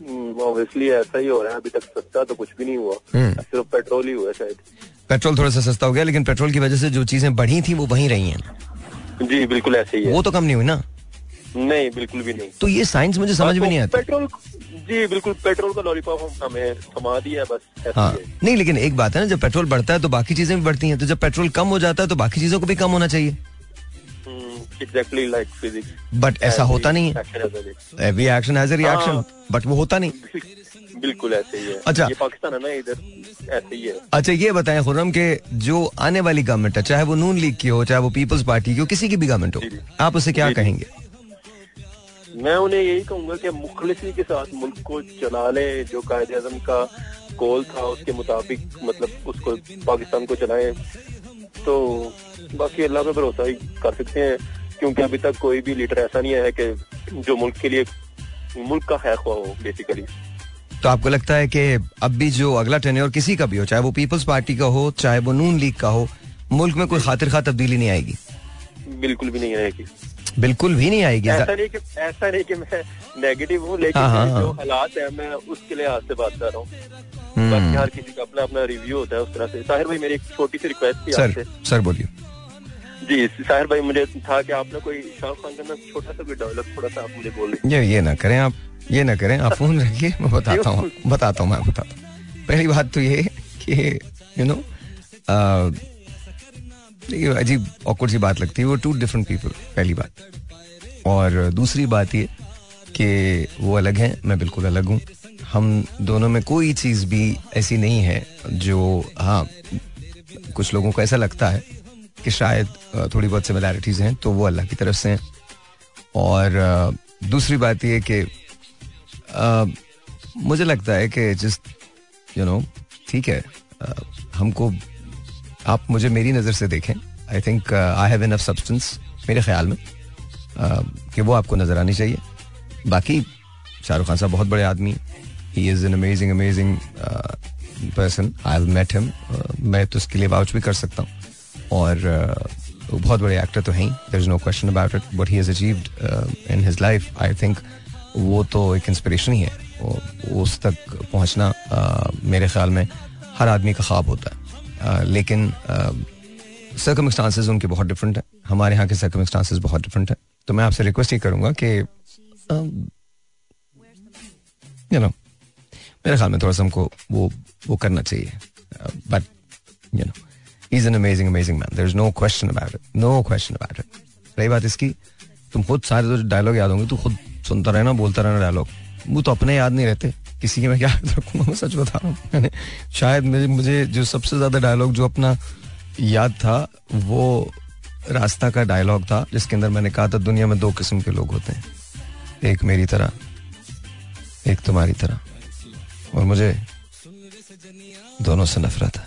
ऑब्वियसली ऐसा ही हो रहा है अभी तक सस्ता तो कुछ भी नहीं हुआ। हम्म। सिर्फ़ पेट्रोल ही हुआ शायद। पेट्रोल थोड़ा सा सस्ता हो गया लेकिन पेट्रोल की वजह से जो चीज़ें बढ़ी थी वो वहीं रही हैं। जी बिल्कुल ऐसे ही है। वो तो कम नहीं हुई ना? नहीं बिल्कुल भी नहीं। तो ये साइंस मुझे समझ में नहीं आती। पेट्रोल जी बिल्कुल पेट्रोल का लॉलीपॉप हम हमें थमा दिया है बस ऐसे हाँ है। नहीं लेकिन एक बात है ना जब पेट्रोल बढ़ता है तो बाकी चीज़ें भी बढ़ती हैं तो जब पेट्रोल कम हो जाता है तो बाकी चीज़ों को भी कम होना चाहिए। एग्जैक्टली लाइक फिजिक्स बट ऐसा होता नहीं है। Every action has a reaction हाँ। बट वो होता नहीं। बिल्कुल ऐसे ही है अच्छा। ये पाकिस्तान है ना इधर ऐसे ही है अच्छा ये बताएँ खुर्रम के जो आने वाली गवर्नमेंट है चाहे वो नून लीग की हो चाहे वो पीपल्स पार्टी की हो किसी की भी गवर्नमेंट हो। आप उसे क्या। कहेंगे मैं उन्हें यही कहूँगा कि मुखलिसी के साथ मुल्क को चला ले जो कायदे आज़म का कॉल था उसके मुताबिक मतलब उसको पाकिस्तान को चलाएँ तो बाकी अल्लाह पे भरोसा ही कर सकते हैं क्योंकि अभी तक कोई भी लीडर ऐसा नहीं है कि जो मुल्क के लिए मुल्क का खैर ख्वाह हो बेसिकली तो आपको लगता है कि अब भी जो अगला टेन्योर किसी का भी हो चाहे वो पीपल्स पार्टी का हो चाहे वो नून लीग का हो मुल्क में कोई खातिर खा तब्दीली नहीं आएगी। बिल्कुल भी नहीं आएगी। बिल्कुल भी नहीं आएगी ऐसा नहीं कि ऐसा नहीं कि मैं नेगेटिव हूँ लेकिन हाँ, हाँ, जो हाँ। हालात है मैं उसके लिए आज से बात कर रहा हूँ। हम्म, हर किसी का अपना अपना रिव्यू होता है उस तरह से। साहिर भाई मेरी एक छोटी सी रिक्वेस्ट थी सर आपसे। सर बोलिए। जी साहिर भाई मुझे था कि आपने कोई शाहरुख खान का छोटा सा कोई डायलॉग थोड़ा सा आप मुझे बोल ये ये ना करें आप। ये ना करें आप फ़ोन रखिए मैं बताता हूँ बताता हूँ मैं बताता हूँ। पहली बात तो ये कि यू नो ये अजीब ऑकवर्ड सी बात लगती है वो टू डिफरेंट पीपल पहली बात। और दूसरी बात ये कि वो अलग हैं मैं बिल्कुल अलग हूँ। हम दोनों में कोई चीज़ भी ऐसी नहीं है जो हाँ कुछ लोगों को ऐसा लगता है कि शायद थोड़ी बहुत सिमिलैरिटीज हैं तो वो अल्लाह की तरफ़ से हैं। और दूसरी बात ये कि मुझे लगता है कि जिस यू नो ठीक है। हमको, आप मुझे मेरी नज़र से देखें। I think I have enough substance मेरे ख्याल में कि वो आपको नज़र आनी चाहिए। बाकी, शाहरुख खान साहब बहुत बड़े आदमी ही। Is an amazing amazing person I have met him मैं तो उसके लिए वाउच भी कर सकता हूँ। और बहुत बड़े एक्टर तो हैं there is no question about it but he has achieved in his life I think वो तो एक इंस्पिरेशन ही है। उस तक पहुँचना मेरे ख्याल में हर आदमी का ख्वाब होता है। लेकिन सर्कमस्टांसेस उनके बहुत डिफरेंट है। हमारे यहाँ के सर्कमस्टांसेस बहुत डिफरेंट है। तो मैं आपसे रिक्वेस्ट ये करूँगा कि यू नो मेरे ख्याल में थोड़ा सा हमको वो वो करना चाहिए। But you know is an amazing amazing man there is no question about it no question about it रही बात इसकी, तुम खुद सारे जो डायलॉग याद होंगे, तू खुद सुनता रहना, बोलता रहना डायलॉग वो तो अपने याद नहीं रहते। किसी के मैं क्या याद रखूँगा? मैं सच बता रहा हूँ। शायद मुझे मुझे जो सबसे ज़्यादा डायलॉग जो अपना याद था, वो रास्ता का डायलॉग था, जिसके अंदर मैंने कहा था, दुनिया में दो किस्म के लोग होते हैं। एक मेरी तरह, एक तुम्हारी तरह। और मुझे दोनों से नफरत है।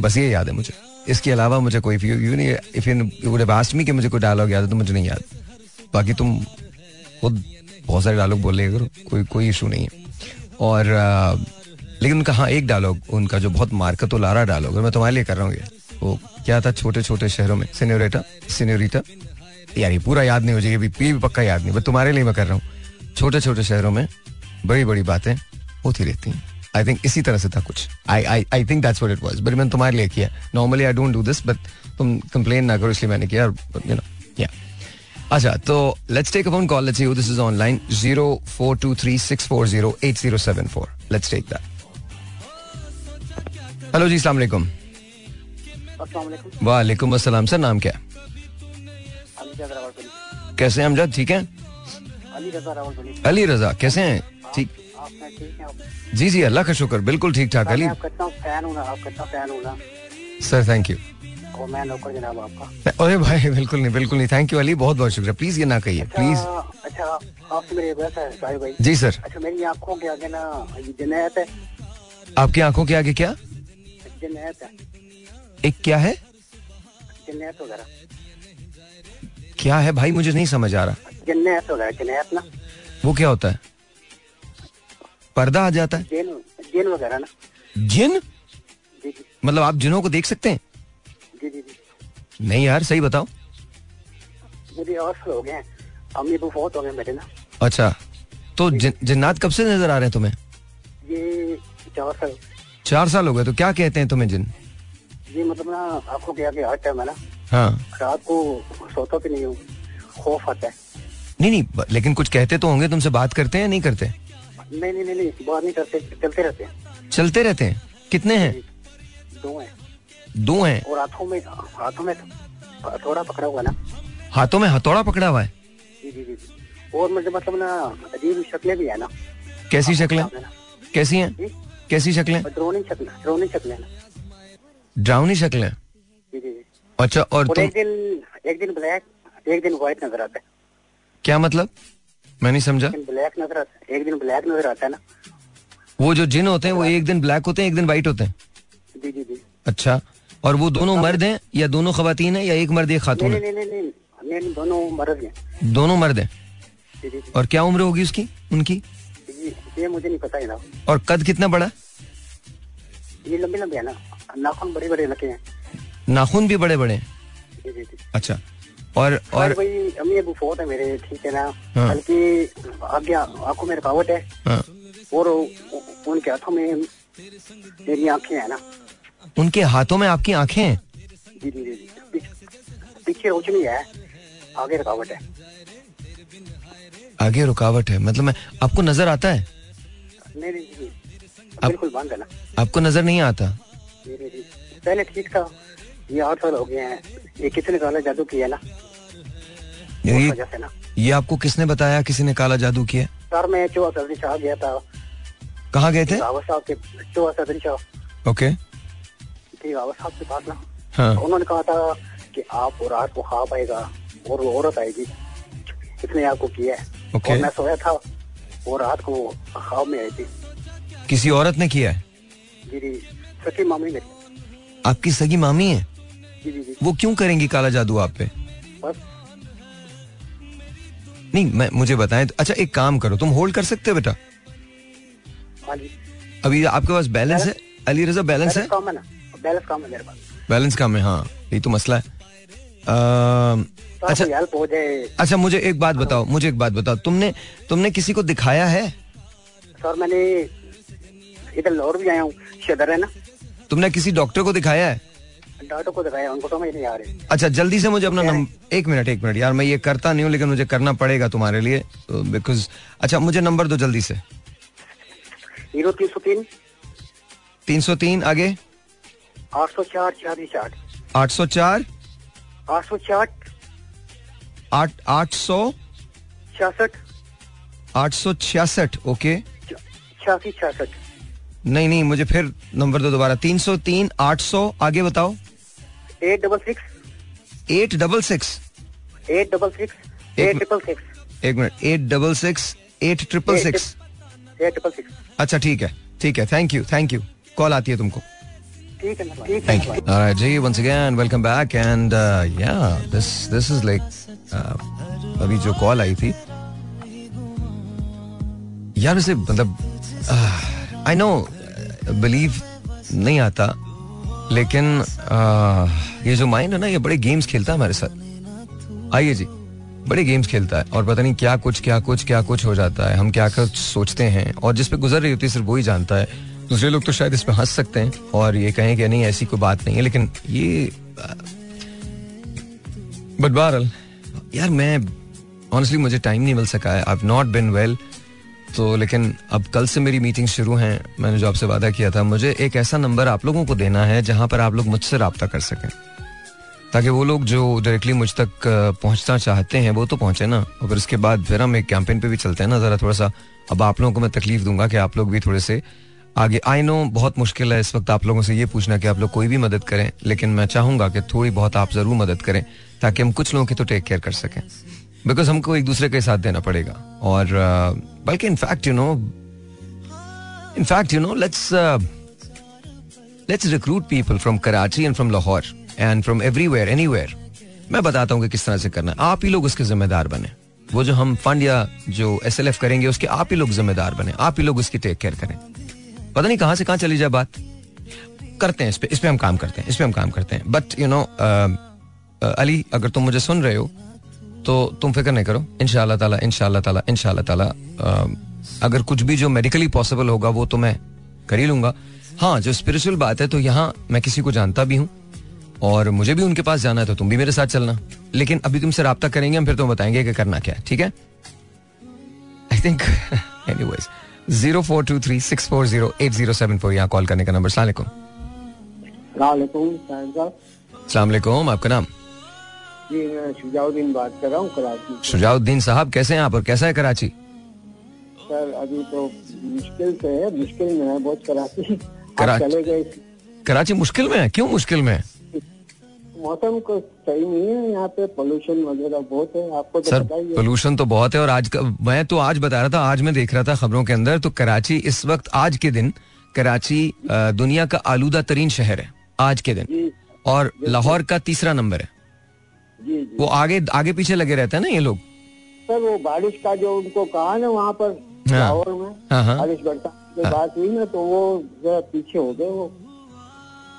बस ये याद है मुझे। इसके अलावा मुझे कोई यू नहीं इफ़ यू वुड मुझे कोई डायलॉग याद है तो मुझे नहीं याद। बाकी तुम खुद बहुत सारे डायलॉग बोल करो कोई कोई इशू नहीं है। और लेकिन उनका हाँ एक डायलॉग उनका जो बहुत मार्कत लारा डायलॉग मैं तुम्हारे लिए कर रहा हूँ ये। वो क्या था छोटे छोटे शहरों में? सीनियोरेटा सीनियोरिटा यार, ये पूरा याद नहीं हो जाएगी अभी भी पक्का याद नहीं, बट तुम्हारे लिए मैं कर रहा हूँ। छोटे छोटे शहरों में बड़ी बड़ी बातें होती रहती हैं। आई थिंक इसी तरह से था कुछ। I I I think that's it was but मैंने तुम्हारे लिए किया। Normally I don't do this but तुम कंप्लेन ना करो, इसलिए मैंने किया यू नो या अच्छा तो let's take a phone call let's see this is online 04236408074 let's take that hello जी अस्सलाम वालेकुम वालेकुम अस्सलाम सर नाम क्या है कैसे हैं अमजद ठीक है अली रजा कैसे हैं ठीक जी जी अल्लाह का शुक्र बिल्कुल ठीक ठाक अली सर थैंक यू मैं नौकर जनाब आपका। अरे भाई बिल्कुल नहीं बिल्कुल नहीं। थैंक यू अली बहुत बहुत शुक्रिया। प्लीज़ ये ना कहिए प्लीज़ अच्छा आपसे मेरी बात है साहिब भाई। जी सर अच्छा मेरी आँखों के आगे ना ये जनायत है। आपकी आँखों के आगे क्या? जनायत है। एक क्या है? जनायत वगैरह। क्या है भाई? मुझे नहीं समझ आ रहा। जन्नत वगैरह जनायत ना। वो क्या होता है? पर्दा आ जाता है। जिन जिन वगैरह ना। जिन? मतलब आप जिनों को देख सकते हैं? जी जी जी। नहीं यार सही बताओ। मुझे और हो गए अम्मी अबू फौत हो गए मेरे ना। अच्छा तो जिन, जिन्नात कब से नज़र आ रहे हैं तुम्हें? ये चार साल। चार साल हो गए तो क्या कहते हैं तुम्हें जिन? ये मतलब ना आपको क्या कि हर टाइम है ना हाँ। रात को सोता भी नहीं हूँ खौफ आता है। नहीं नहीं लेकिन कुछ कहते तो होंगे तुमसे बात करते हैं नहीं करते? नहीं नहीं नहीं नहीं बात नहीं करते चलते रहते हैं। चलते रहते हैं। कितने हैं? दो हैं। दो हैं। और हाथों में हाथों में थोड़ा पकड़ा हुआ ना? हाथों में हथौड़ा पकड़ा हुआ है? जी जी जी। और मुझे मतलब ना अजीब शक्लें भी है ना। कैसी शक्लें? कैसी हैं? कैसी शक्लें? ड्रोनिंग शक्ल ड्रोनिंग शक्लें ना। ड्राउनी शक्लें? अच्छा और और तुम एक दिन एक दिन ब्लैक एक दिन व्हाइट नज़र आता है। क्या मतलब? मैं नहीं समझा। ब्लैक नज़र आता है एक दिन ब्लैक नज़र आता है ना। वो जो जिन होते हैं वो एक दिन ब्लैक होते हैं एक दिन व्हाइट होते हैं। जी जी जी। अच्छा और वो दोनों मर्द हैं या दोनों खवातीन हैं या एक मर्द एक खातून है? नहीं नहीं नहीं नहीं नहीं, दोनों मर्द हैं। दोनों मर्द हैं? और क्या उम्र होगी उसकी उनकी? ये मुझे नहीं पता है ना। और कद कितना बड़ा? ये लंबे लंबे है ना। नाखून बड़े बड़े लगे हैं। नाखून भी बड़े बड़े हैं? अच्छा। और और भाई अम्मी अबू फोत है मेरे ठीक है ना? हाँ। बल्कि आगे आँखों में रुकावट है। हाँ, और उनके हाथों में मेरी आँखें है ना। उनके हाथों में आपकी आँखें हैं? पीछे- रोशनी है। आगे रुकावट है। आगे रुकावट है। मतलब मैं आपको नज़र आता है? है ना। आपको नज़र नहीं आता? पहले ठीक था। ये आठ साल हो गए हैं। ये किसने काला जादू किया ना। ये ना। ये आपको किसने बताया? किसी ने काला जादू किया? सर मैं चौहा सदरी शाह गया था। कहाँ गए थे? साहब के थी रावत साहब के पास ना। हाँ। उन्होंने कहा था कि आप रात को ख्वाब आएगा और वो औरत आएगी। इसने आपको किया है? ओके। और मैं सोया था वो रात को ख्वाब में आई थी। किसी औरत ने किया है? जी जी। सखी मामी मेरी आपकी सगी मामी है? जी जी जी। वो क्यों करेंगी काला जादू आप पे? बस। नहीं मैं मुझे बताएँ अच्छा एक काम करो तुम होल्ड कर सकते हो बेटा? हाँ जी। अभी आपके पास बैलेंस है? अली रजा बैलेंस है? बैलेंस काम है है मेरे पास। बैलेंस कम है हाँ। यही तो मसला है। तो अच्छा आपको हेल्प हो जाए। अच्छा मुझे एक बात बताओ मुझे एक बात बताओ। तुमने तुमने किसी को दिखाया है? सर मैंने इधर लाहौर भी आया हूँ शदर है ना। तुमने किसी डॉक्टर को दिखाया है? डॉक्टर को दिखाया उनको समझ नहीं आ रही। अच्छा जल्दी से मुझे अपना नंबर एक मिनट एक मिनट। यार मैं ये करता नहीं हूँ लेकिन मुझे करना पड़ेगा तुम्हारे लिए। बिकॉज़ अच्छा मुझे नंबर दो जल्दी से। ज़ीरो तीन सौ तीन। तीन सौ तीन आगे? आठ सौ चार छियालीस आठ। आठ सौ चार? आठ सौ आठ आठ सौ? छियासठ। आठ सौ छियासठ ओके। छियासी छियासठ। नहीं नहीं मुझे फिर नंबर दो दोबारा। तीन सौ तीन आठ सौ आगे बताओ। Eight double six. Eight double six? Eight double six eight minute. Triple six. एक minute. Eight double six eight triple six eight triple six. अच्छा ठीक है ठीक है। Thank you thank you call आती है तुमको। ठीक है ठीक है। Once again, welcome back. And uh, yeah, this this is like uh, अभी जो कॉल आई थी। यार वैसे मतलब आई नो बिलीव नहीं आता लेकिन uh, ये जो माइंड है ना ये बड़े गेम्स खेलता है हमारे साथ। आइए जी बड़े गेम्स खेलता है और पता नहीं क्या कुछ क्या कुछ क्या कुछ हो जाता है हम क्या कुछ सोचते हैं और जिस पे गुजर रही होती है सिर्फ़ वही जानता है। दूसरे लोग तो शायद इस पे हंस सकते हैं और ये कहें कि नहीं, ऐसी कोई बात नहीं है, लेकिन ये बट बहरहाल, यार मैं ऑनेस्टली मुझे टाइम नहीं मिल सका है। आई नॉट बिन वेल तो लेकिन अब कल से मेरी मीटिंग शुरू हैं। मैंने जो आपसे वादा किया था, मुझे एक ऐसा नंबर आप लोगों को देना है जहाँ पर आप लोग मुझसे रब्ता कर सकें। ताकि वो लोग जो डायरेक्टली मुझ तक पहुँचना चाहते हैं, वो तो पहुँचे ना। और उसके बाद फिर हम एक कैंपेन पे भी चलते हैं ना, जरा थोड़ा सा, अब आप लोगों को मैं तकलीफ़ दूँगा कि आप लोग भी थोड़े से आगे आई नो बहुत मुश्किल है इस वक्त आप लोगों से ये पूछना कि आप लोग कोई भी मदद करें, लेकिन मैं चाहूँगा कि थोड़ी बहुत आप ज़रूर मदद करें, ताकि हम कुछ लोगों की तो टेक केयर कर सकें। बिकॉज़ हमको एक दूसरे के साथ देना पड़ेगा। और बल्कि in fact you know in fact you know let's let's recruit people from Karachi and from Lahore and from everywhere anywhere मैं बताता हूँ कि किस तरह से करना है। आप ही लोग उसके जिम्मेदार बने। वो जो हम फंड या जो एस एल एफ़ करेंगे, उसके आप ही लोग जिम्मेदार बने। आप ही लोग उसकी टेक केयर करें। पता नहीं कहाँ से कहाँ चली जाए बात। करते हैं इस पे इस पे हम काम करते हैं इस पे हम काम करते हैं। बट यू नो अली अगर तुम मुझे सुन रहे हो तो तुम फ़िक्र नहीं करो। इनशाला ताला इनशाला ताला इनशाला ताला अ, अगर कुछ भी जो मेडिकली पॉसिबल होगा वो तो मैं कर ही लूँगा। हाँ जो स्पिरिचुअल बात है तो यहाँ मैं किसी को जानता भी हूँ और मुझे भी उनके पास जाना है तो तुम भी मेरे साथ चलना। लेकिन अभी तुमसे रब्ता करेंगे हम फिर तुम बताएँगे कि करना क्या है ठीक है? I think anyways zero four two three six four zero eight zero seven four. यहाँ कॉल करने का नंबर। सलामकुम सलामकुम आपका नाम? जी मैं शुजाउद्दीन बात कर रहा हूँ कराची शुजाउद्दीन साहब कैसे हैं आप और कैसा है कराची? सर अभी तो मुश्किल से है मुश्किल में है बहुत कराची। करा- चले गए। कराची मुश्किल में है? क्यों मुश्किल में है? मौसम को सही नहीं है यहाँ पे पोल्यूशन वगैरह बहुत है आपको तो सर पोल्यूशन तो बहुत है और आज का मैं तो आज बता रहा था आज मैं देख रहा था खबरों के अंदर तो कराची इस वक्त आज के दिन कराची दुनिया का आलूदा तरीन शहर है आज के दिन। और लाहौर का तीसरा नंबर है। जी जी। वो आगे आगे पीछे लगे रहते हैं ना ये लोग? सर वो बारिश का जो उनको कहा ना वहाँ पर हाँ। लाहौर में हाँ, हाँ। बारिश की बात हुई ना तो वो पीछे हो गए वो।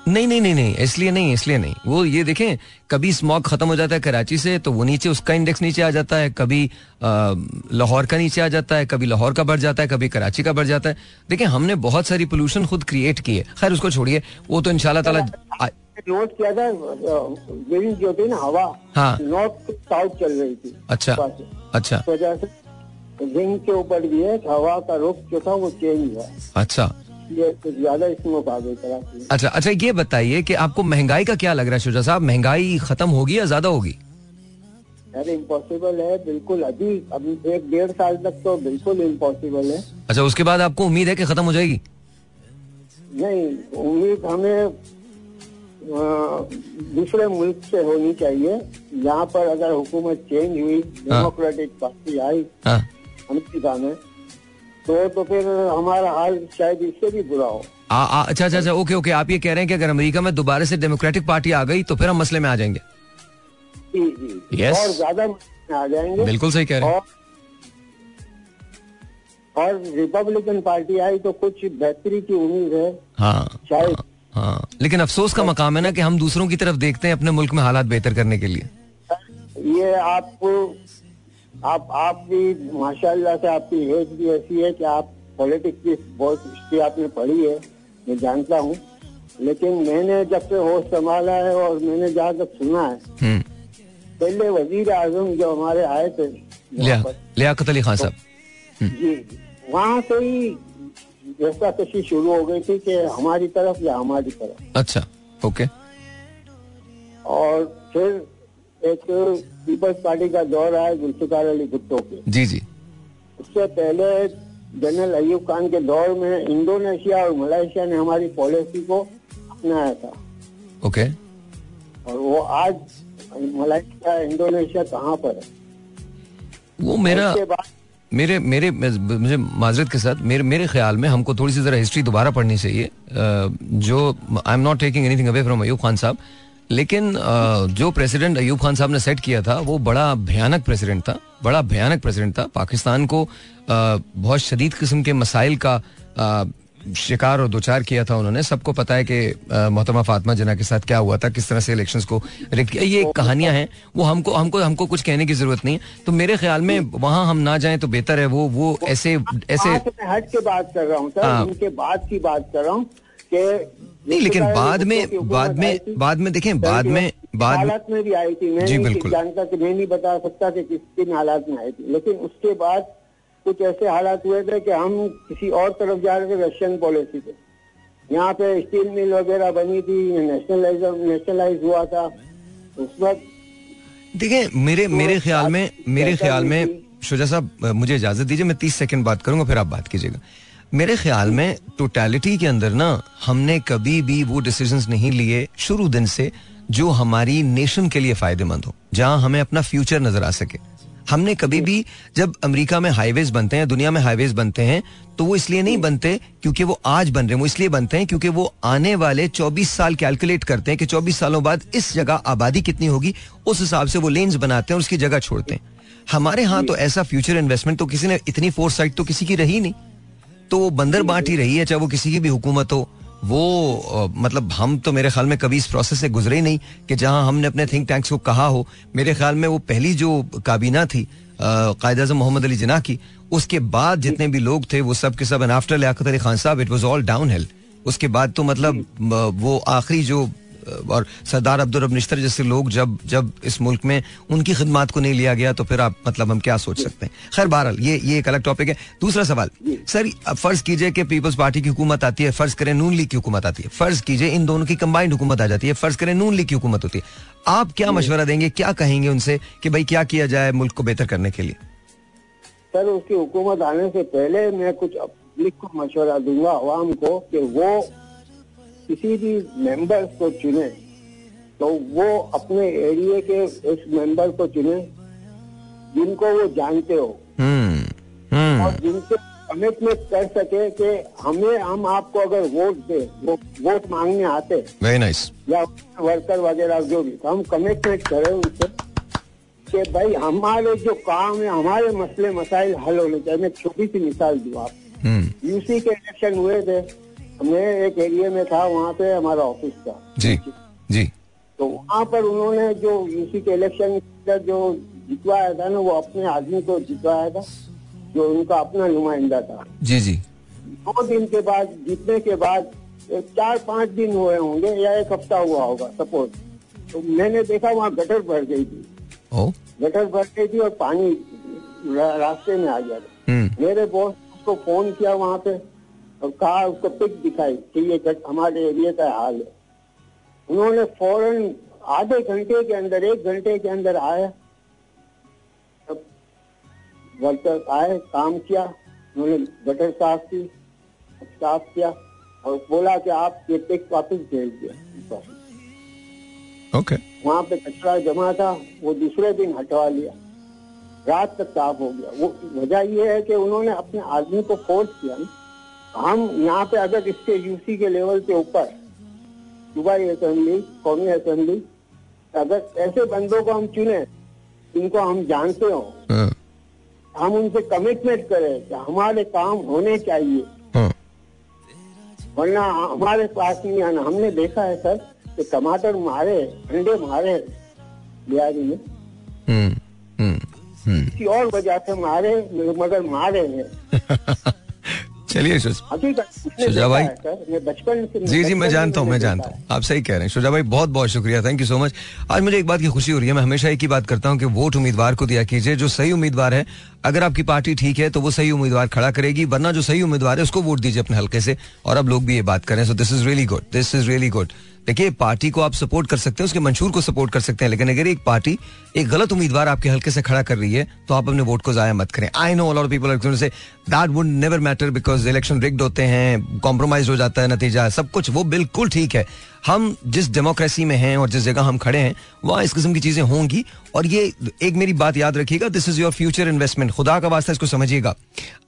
नहीं नहीं नहीं नहीं इसलिए नहीं इसलिए नहीं। वो ये देखें कभी स्मॉग खत्म हो जाता है कराची से तो वो नीचे उसका इंडेक्स नीचे आ जाता है। कभी लाहौर का नीचे आ जाता है कभी लाहौर का बढ़ जाता है कभी कराची का बढ़ जाता है। देखिए हमने बहुत सारी पोल्यूशन खुद क्रिएट की है। खैर उसको छोड़िए वो तो इंशाल्लाह ताला आ- नोट किया था मेरी जो थी ना हवा हाँ। नॉर्थ साउथ चल रही थी। अच्छा अच्छा। इस वजह से रिंग के ऊपर भी है हवा का रुख जो था वो चेंज हुआ। अच्छा। ज़्यादा आ गई अच्छा अच्छा ये बताइए कि आपको महँगाई का क्या लग रहा है शुजा साहब? महँगाई खत्म होगी या ज़्यादा होगी? अरे इम्पॉसिबल है बिल्कुल। अभी अभी एक डेढ़ साल तक तो बिल्कुल इम्पॉसिबल है। अच्छा उसके बाद आपको उम्मीद है कि खत्म हो जाएगी? नहीं उम्मीद हमें दूसरे मुल्क से होनी चाहिए। यहाँ पर अगर हुकूमत चेंज हुई डेमोक्रेटिक पार्टी आई हम अमेरिका में तो तो फिर हमारा हाल शायद इससे भी बुरा हो। आ, आ, अच्छा अच्छा अच्छा ओके ओके आप ये कह रहे हैं कि अगर अमेरिका में दोबारा से डेमोक्रेटिक पार्टी आ गई तो फिर हम मसले में आ जाएँगे। जी जी। Yes. और ज़्यादा आ जाएँगे। बिल्कुल सही कह रहे हैं। और रिपब्लिकन पार्टी आई तो कुछ बेहतरी की उम्मीद है। हाँ शायद हाँ लेकिन अफसोस का मकाम है ना कि हम दूसरों की तरफ़ देखते हैं अपने मुल्क में हालात बेहतर करने के लिए। ये आपको आप आप भी माशाल्लाह से आपकी एज भी ऐसी है कि आप पॉलिटिक्स की बहुत हिस्ट्री आपने पढ़ी है मैं जानता हूँ। लेकिन मैंने जब से होश संभाला है और मैंने जहाँ तक सुना है हम्म। पहले वज़ीर आज़म जो हमारे आए थे लियाकत अली खान साहब। जी वहाँ से ही जैसा कशी शुरू हो गई थी कि हमारी तरफ़ या हमारी तरफ़। अच्छा ओके। और फिर एक पीपल्स पार्टी का दौर आया जुल्फिकार अली भुट्टो के। जी जी। उससे पहले जनरल अयूब खान के दौर में इंडोनेशिया और मलेशिया ने हमारी पॉलिसी को अपनाया था। ओके। और वो आज मलेशिया इंडोनेशिया कहाँ पर है? वो मेरा मेरे मेरे मुझे माजरत के साथ मेरे मेरे ख्याल में हमको थोड़ी सी जरा हिस्ट्री दोबारा पढ़नी चाहिए। जो I am not taking anything away from Ayub Khan साहब। लेकिन जो प्रेसिडेंट अयूब खान साहब ने सेट किया था वो बड़ा भयानक प्रेसिडेंट था बड़ा भयानक प्रेसिडेंट था। पाकिस्तान को बहुत शदीद किस्म के मसाइल का शिकार और दोचार किया था उन्होंने। सबको पता है कि मोहतरमा फातिमा जना के साथ क्या हुआ था किस तरह से इलेक्शंस को रिक किया। ये कहानियाँ हैं वो हमको हमको हमको कुछ कहने की ज़रूरत नहीं है। तो मेरे ख्याल में वहाँ हम ना जाएँ तो बेहतर है वो वो ऐसे ऐसे हट के बात कर रहा हूँ हाँ। उनके बाद की बात कर रहा हूँ कि नहीं लेकिन बाद में बाद में। बाद में देखें बाद में बाद में हालात में भी आई थी मैं जी, बिल्कुल। जानता कि मैं नहीं बता सकता कि किस किन हालात में आई थी लेकिन उसके बाद कुछ ऐसे हालात हुए थे कि हम किसी और तरफ़ जा रहे थे रशियन पॉलिसी पे यहाँ पे स्टील मिल वगैरह बनी थी नेशनलाइज नेशनलाइज हुआ था उस वक्त देखें मेरे मेरे ख्याल में मेरे ख्याल में शुजा साहब मुझे इजाज़त दीजिए मैं तीस सेकंड बात करूँगा फिर आप बात कीजिएगा मेरे ख्याल में टोटलिटी के अंदर ना हमने कभी भी वो डिसीजंस नहीं लिए शुरू दिन से जो हमारी नेशन के लिए फ़ायदेमंद हो, जहाँ हमें अपना फ्यूचर नज़र आ सके। हमने कभी भी जब अमेरिका में हाईवेज बनते हैं, दुनिया में हाईवेज बनते हैं तो वो इसलिए नहीं बनते क्योंकि वो आज बन रहे हैं, वो इसलिए बनते हैं क्योंकि वो आने वाले 24 साल कैलकुलेट करते हैं कि 24 सालों बाद इस जगह आबादी कितनी होगी, उस हिसाब से वो लेन्स बनाते हैं और उसकी जगह छोड़ते हैं। हमारे यहाँ तो ऐसा फ्यूचर इन्वेस्टमेंट तो किसी ने, इतनी फोर तो किसी की रही नहीं। तो वो बंदर बांट ही रही है, चाहे वो किसी की भी हुकूमत हो। वो मतलब हम तो मेरे ख्याल में कभी इस प्रोसेस से गुजरे ही नहीं कि जहाँ हमने अपने थिंक टैंक्स को कहा हो। मेरे ख्याल में वो पहली जो काबीना थी कायद अजम मोहम्मद अली जिना की, उसके बाद जितने भी लोग थे, वो सब के सब and after Liaquat Ali Khan sahab it was all downhill उसके बाद तो मतलब वो आखिरी जो और सरदार अब्दुल रब निश्तर जैसे लोग जब जब इस मुल्क में उनकी खिदमात को नहीं लिया गया तो फिर आप मतलब हम क्या सोच सकते हैं? खैर बहरहाल ये ये एक अलग टॉपिक है। दूसरा सवाल सर फ़र्ज़ कीजिए कि पीपल्स पार्टी की हुकूमत आती है फ़र्ज़ करें नून लीग की हुकूमत आती है फ़र्ज़ कीजिए इन दोनों की कंबाइंड हुकूमत आ जाती है फ़र्ज़ करें नून लीग की हुकूमत होती है। आप क्या मशवरा देंगे क्या कहेंगे उनसे कि भाई क्या किया जाए मुल्क को बेहतर करने के लिए? सर उसकी हुकूमत आने से पहले मैं कुछ पब्लिक को मशवरा दूँगा आवाम को कि वो किसी भी मेंबर्स को चुने तो वो अपने एरिया के उस मेंबर को चुने जिनको वो जानते हो। हम्म हम्म। और जिनसे कमिटमेंट कर सके कि हमें हम आपको अगर वोट दे वो वोट मांगने आते वेरी नाइस nice. या वर्कर वगैरह जो भी तो हम कमिटमेंट करें उनसे कि भाई हमारे जो काम है हमारे मसले मसाइल हल होने चाहिए। मैं छोटी सी मिसाल दूँ आप। हम्म। यूसी के इलेक्शन हुए थे मैं एक एरिया में था वहाँ पे हमारा ऑफ़िस था। जी जी। तो वहाँ पर उन्होंने जो यूसी के इलेक्शन जो जितवाया था ना वो अपने आदमी को जितवाया था जो उनका अपना नुमाइंदा था। जी जी। दो दिन के बाद जीतने के बाद चार पाँच दिन हुए होंगे या एक हफ़्ता हुआ होगा सपोज़ तो मैंने देखा वहाँ गटर भर गई थी। ओ। गटर भर गई थी और पानी रास्ते में आ गया था। हम्म। मेरे बॉस को फ़ोन किया वहाँ पे। और कहा उसको पिक दिखाई कि ये हमारे एरिया का हाल है। उन्होंने फ़ौरन आधे घंटे के अंदर एक घंटे के अंदर आया। सब वर्कर आए काम किया उन्होंने गटर साफ़ की साफ़ किया और बोला कि आप ये पिक वापस भेज दिया ओके। वहाँ पे कचरा जमा था वो दूसरे दिन हटवा लिया। रात तक साफ़ हो गया। वो वजह ये है कि उन्होंने अपने आदमी को फोर्स किया ना। हम यहाँ पे अगर इसके यूसी के लेवल के ऊपर सूबाई असेंबली कौमी असेंबली अगर ऐसे बंदों को हम चुने जिनको हम जानते हो हाँ। हम उनसे कमिटमेंट करें कि हमारे काम होने चाहिए। हाँ। वरना हमारे पास नहीं आना हमने देखा है सर कि टमाटर मारे अंडे मारे बिहारी में। हम्म हम्म हम्म। किसी और वजह से मारे मगर मारे हैं। चलिए शुज भाई। है बचपन जी जी मैं जानता हूँ मैं जानता हूँ। आप सही कह रहे हैं। शुजा भाई बहुत बहुत शुक्रिया। थैंक यू सो मच आज मुझे एक बात की खुशी हो रही है। मैं हमेशा एक ही बात करता हूँ कि वोट उम्मीदवार को दिया कीजिए। जो सही उम्मीदवार है अगर आपकी पार्टी ठीक है तो वो सही उम्मीदवार खड़ा करेगी वरना जो सही उम्मीदवार है उसको वोट दीजिए अपने हल्के से। और अब लोग भी ये बात करें। So this is really good this is really good देखिए, पार्टी को आप सपोर्ट कर सकते हैं, उसके मंशूर को सपोर्ट कर सकते हैं, लेकिन अगर एक पार्टी, एक गलत उम्मीदवार आपके हल्के से खड़ा कर रही है तो आप अपने वोट को जाया मत करें। आई नो ऑल पीपल से that would never matter because election rigged होते हैं कॉम्प्रोमाइज हो जाता है, नतीजा सब कुछ वो बिल्कुल ठीक है। हम जिस डेमोक्रेसी में हैं और जिस जगह हम खड़े हैं, वहाँ इस किस्म की चीज़ें होंगी। और ये एक मेरी बात याद रखिएगा this is your future investment खुदा का वास्ता इसको समझिएगा।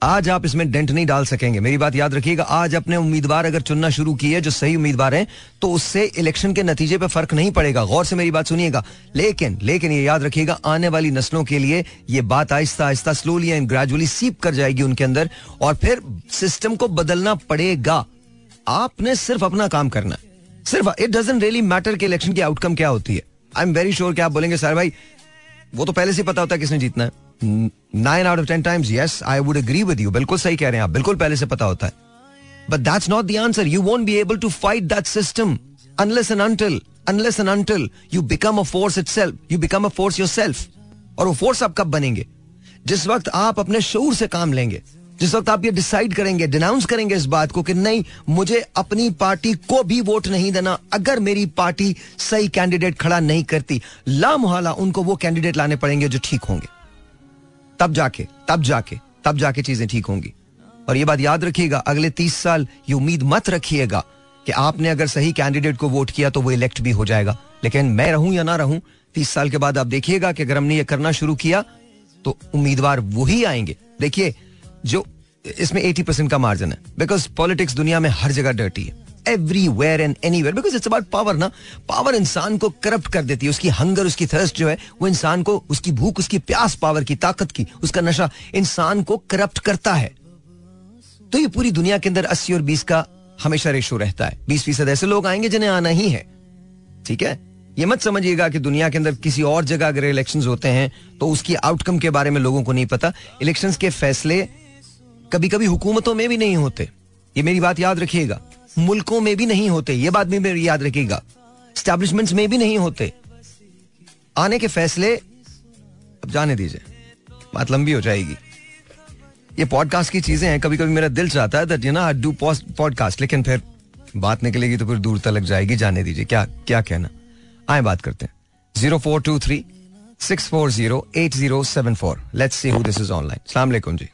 आज आप इसमें डेंट नहीं डाल सकेंगे। मेरी बात याद रखिएगा, आज अपने उम्मीदवार अगर चुनना शुरू किए जो सही उम्मीदवार हैं तो उससे इलेक्शन के नतीजे पर फ़र्क नहीं पड़ेगा। गौर से मेरी बात सुनिएगा। लेकिन लेकिन ये याद रखिएगा, आने वाली नस्लों के लिए ये बात Aahista Aahista slowly and gradually सीप कर जाएगी उनके अंदर। और फिर सिस्टम को बदलना पड़ेगा। आपने सिर्फ़ अपना काम करना है। सिर्फ़ इट डजेंट रियली मैटर कि इलेक्शन की आउटकम क्या होती है। आई एम वेरी श्योर कि आप बोलेंगे, सर भाई, वो तो पहले से पता होता है किसने जीतना है। Nine out of ten times yes I would agree with you बिल्कुल सही कह रहे हैं आप, बिल्कुल पहले से पता होता है। But that's not the answer you won't be able to fight that system unless and until unless and until you become a force itself you become a force yourself और वो फोर्स आप कब बनेंगे? जिस वक्त आप अपने शूर से काम लेंगे। जिस वक्त आप ये डिसाइड करेंगे डिनाउंस करेंगे इस बात को कि नहीं, मुझे अपनी पार्टी को भी वोट नहीं देना, अगर मेरी पार्टी सही कैंडिडेट खड़ा नहीं करती ला मुहाला उनको वो कैंडिडेट लाने पड़ेंगे जो ठीक होंगे। तब जाके तब जाके तब जाके चीज़ें ठीक होंगी। और ये बात याद रखिएगा, अगले तीस साल ये उम्मीद मत रखिएगा कि आपने अगर सही कैंडिडेट को वोट किया तो वो इलेक्ट भी हो जाएगा। लेकिन मैं रहूँ या ना रहूँ, तीस साल के बाद आप देखिएगा कि अगर हमने ये करना शुरू किया तो उम्मीदवार वही आएँगे। देखिए जो इसमें एटी परसेंट का मार्जिन है। बिकॉज़ पॉलिटिक्स दुनिया में हर जगह डर्टी है। Everywhere and anywhere because it's about power ना। पावर इंसान को करप्ट कर देती है। उसकी हंगर उसकी थर्स्ट जो है, वो इंसान को, उसकी भूख, उसकी प्यास पावर की ताकत की, उसका नशा इंसान को करप्ट करता है। तो ये पूरी दुनिया के अंदर अस्सी और बीस का हमेशा रेशो रहता है। बीस फ़ीसद ऐसे लोग आएँगे जिन्हें आना ही है। ठीक है? ये मत समझिएगा कि दुनिया के अंदर किसी और जगह अगर इलेक्शंस होते हैं तो उसकी आउटकम के बारे में लोगों को नहीं पता। इलेक्शंस के फैसले कभी कभी हुकूमतों में भी नहीं होते। ये मेरी बात याद रखिएगा। मुल्कों में भी नहीं होते। ये बात भी मेरी याद रखिएगा। स्टैब्लिशमेंट्स में भी नहीं होते। आने के फैसले, अब जाने दीजिए। बात लंबी हो जाएगी। ये पॉडकास्ट की चीज़ें हैं। कभी कभी मेरा दिल चाहता है that you know I do podcast लेकिन फिर बात निकलेगी तो फिर दूर तक जाएगी। जाने दीजिए। क्या क्या कहना? आए बात करते हैं। Zero four two three, six four zero, eight zero seven four. Let's see who this is online सलाम जी।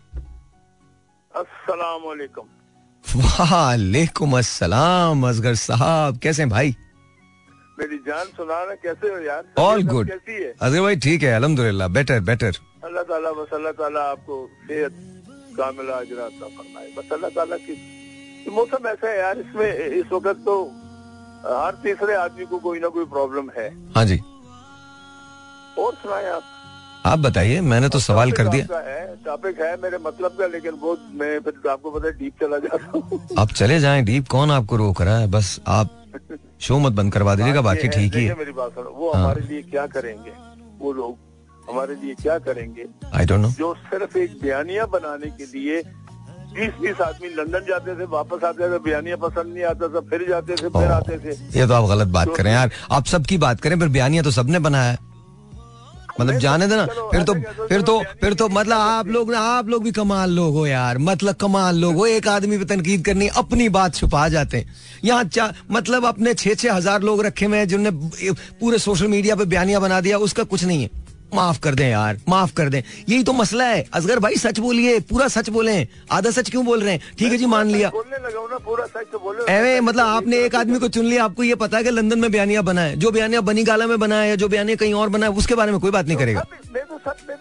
अस्सलाम वालेकुम अस्सलाम असगर साहब। कैसे हैं भाई? मेरी जान सुनाना कैसे हो यार? ऑल गुड अजगर भाई ठीक है अल्हम्दुलिल्लाह बेटर बेटर अल्लाह ताला बस अल्लाह ताला आपको सेहत कामिला अजराता फरमाए। बस अल्लाह ताला की मौसम ऐसा है यार इसमें इस वक्त तो हर तीसरे आदमी को कोई ना कोई प्रॉब्लम है। हाँ जी। और सुनाए आप? आप बताइए मैंने तो सवाल कर दिया। टॉपिक है मेरे मतलब का लेकिन वो मैं फिर आपको पता है डीप चला जाता हूँ। आप चले जाएँ डीप कौन आपको रोक रहा है? बस आप शो मत बंद करवा दीजिएगा बाकी ठीक ही है। मेरी बात वो हाँ। हमारे लिए क्या करेंगे? वो लोग हमारे लिए क्या करेंगे? आई डोंट नो जो सिर्फ़ एक बयानिया बनाने के लिए बीस बीस आदमी लंदन जाते थे वापस आते थे बयानिया पसंद नहीं आता था फिर जाते थे फिर आते थे। ये तो आप गलत बात तो, करें यार। आप सबकी बात करें फिर बयानिया तो सबने बनाया है। मतलब जाने देना। फिर तो फिर तो फिर तो मतलब आप लोग ना आप लोग भी कमाल लोग हो यार। मतलब कमाल लोग हो। एक आदमी पे तनकीद करनी अपनी बात छुपा जाते हैं। यहाँ मतलब अपने छह छह हज़ार लोग रखे हुए हैं जिनने पूरे सोशल मीडिया पे बयानिया बना दिया उसका कुछ नहीं है। माफ़ कर दें यार माफ़ कर दें। यही तो मसला है। असगर भाई सच बोलिए पूरा सच बोले। आधा सच क्यों बोल रहे हैं? ठीक है जी मान लिया। बोलने लगा ना पूरा सच तो एवे मतलब आपने एक आदमी को चुन लिया आपको ये पता है कि लंदन में बयानिया बना है जो बयानिया बनी गाला में बना है जो बयानिया कहीं और बना है उसके बारे में कोई बात नहीं करेगा।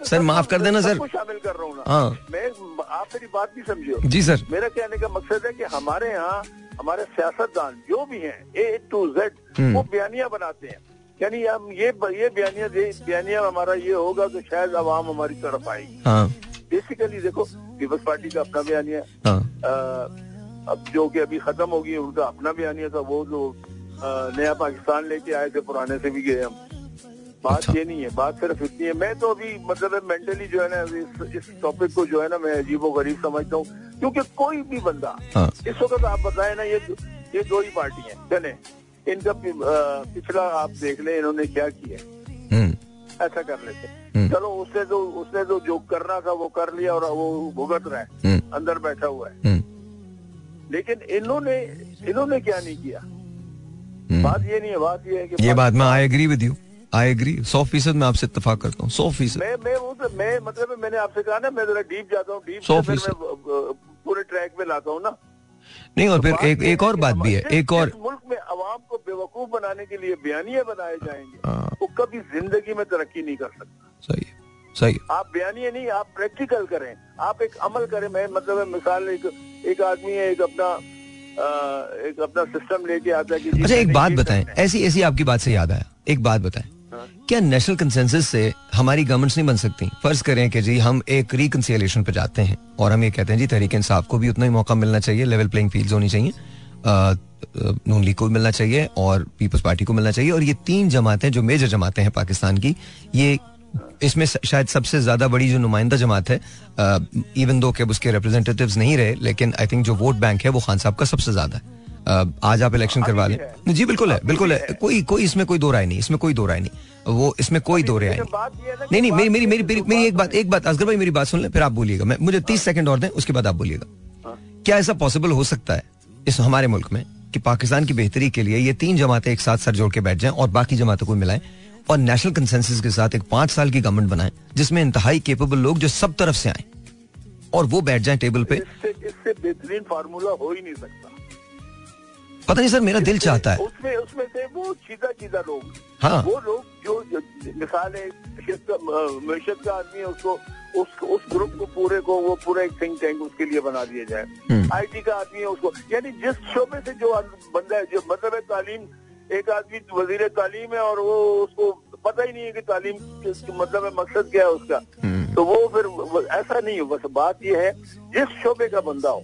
सर माफ़ कर देना सर। शामिल कर रहा हूँ हाँ। आप मेरी बात नहीं समझिए जी सर। मेरा कहने का मकसद है कि हमारे यहाँ हमारे सियासतदान जो भी हैं ए टू जेड वो बयानिया बनाते हैं। यानी हम ये ये बयानिया बयानिया हमारा ये होगा तो शायद आवाम हमारी तरफ़ आएगी हाँ। बेसिकली देखो पीपल्स पार्टी का अपना बयानिया हाँ। अब जो कि अभी खत्म हो गई उनका अपना बयानिया था वो जो नया पाकिस्तान लेके आए थे पुराने से भी गए हम बात अच्छा। ये नहीं है बात सिर्फ़ इतनी है मैं तो अभी मतलब मेंटली जो है ना इस, इस टॉपिक को जो है ना मैं अजीबो गरीब समझता हूँ क्योंकि कोई भी बंदा हाँ। इस वक्त आप बताए ना ये ये दो ही पार्टी है चले इनका पिछला आप देख लें इन्होंने क्या किया। हम्म। ऐसा कर लेते हम्म। चलो उसने तो उसने तो जो करना था वो कर लिया और वो भुगत रहा है। हम्म, अंदर बैठा हुआ है। लेकिन इन्होंने इन्होंने क्या नहीं किया। बात ये नहीं है बात ये है कि ये बात मैं I agree with you I agree सौ फ़ीसद मैं आपसे इतफाक करता हूँ। सौ फ़ीसद। मैं मैं वो तो मैं मतलब मैंने आपसे कहा ना मैं जरा डीप जाता हूँ। डीप सौ फ़ीसद। पूरे ट्रैक पे लाता हूँ ना। नहीं और फिर एक एक और बात भी है एक और मुल्क में आवाम को बेवकूफ़ बनाने के लिए बयानिए बनाए जाएँगे हाँ। वो कभी ज़िंदगी में तरक्की नहीं कर सकता सही है सही आप बयानिए नहीं आप प्रैक्टिकल करें आप एक अमल करें मैं मतलब मिसाल एक एक आदमी है एक अपना एक अपना सिस्टम लेके आता है कि अच्छा एक बात बताएँ ऐसी ऐसी आपकी बात से याद आया एक बात बताएँ। क्या नेशनल कंसेंसस से हमारी गवर्नमेंट्स नहीं बन सकती? फ़र्ज़ करें कि जी, हम एक रिकन्सिलेशन पे जाते हैं और हम ये कहते हैं, जी, तहरीक इंसाफ को भी उतना ही मौका मिलना चाहिए लेवल प्लेइंग फ़ील्ड होनी चाहिए नून लीग को मिलना चाहिए और पीपल्स पार्टी को मिलना चाहिए। और ये तीन जमातें, जो मेजर जमातें हैं पाकिस्तान की, ये इसमें शायद सबसे ज़्यादा बड़ी जो नुमाइंदा जमात है इवन दो के उसके रिप्रेजेंटेटिव्स नहीं रहे, लेकिन आई थिंक जो वोट बैंक है वो खान साहब का सबसे ज़्यादा है। आज आप इलेक्शन करवा लें। जी बिल्कुल है बिल्कुल है। कोई कोई इसमें कोई दो राय नहीं इसमें कोई दो राय नहीं। वो इसमें कोई दो राय नहीं। है नहीं नहीं मेरी मेरी मेरी मेरी एक बात एक बात असगर भाई मेरी बात सुन लें फिर आप बोलिएगा। मैं मुझे तीस सेकंड और दें उसके बाद आप बोलिएगा। हाँ। क्या ऐसा पॉसिबल हो सकता है इस हमारे मुल्क में कि पाकिस्तान की बेहतरी के लिए ये तीन जमातें एक साथ सर जोड़ के बैठ जाएँ और बाकी जमातों को मिलाएँ और नेशनल कंसेंसस के साथ एक पाँच साल की गवर्नमेंट बनाएँ जिसमें इंतहाई केपेबल लोग जो सब तरफ़ से आए और वो बैठ जाएँ टेबल पे। इससे बेहतरीन फार्मूला हो ही नहीं सकता। पता नहीं सर मेरा दिल चाहता है उसमें उसमें से वो सीधा सीधा लोग हाँ। वो लोग जो, मिसाल है मीशत का आदमी है उसको उस उस ग्रुप को पूरे को वो पूरा एक थिंक टैंक उसके लिए बना दिया जाए हम्म। आईटी का आदमी है उसको यानी जिस शोबे से जो बंदा है जो मतलब है तालीम एक आदमी वज़ीर तालीम है और वो उसको पता ही नहीं है कि तालीम मतलब है मकसद क्या है उसका हम्म। तो वो फिर ऐसा नहीं हो बस बात ये है जिस शोबे का बंदा हो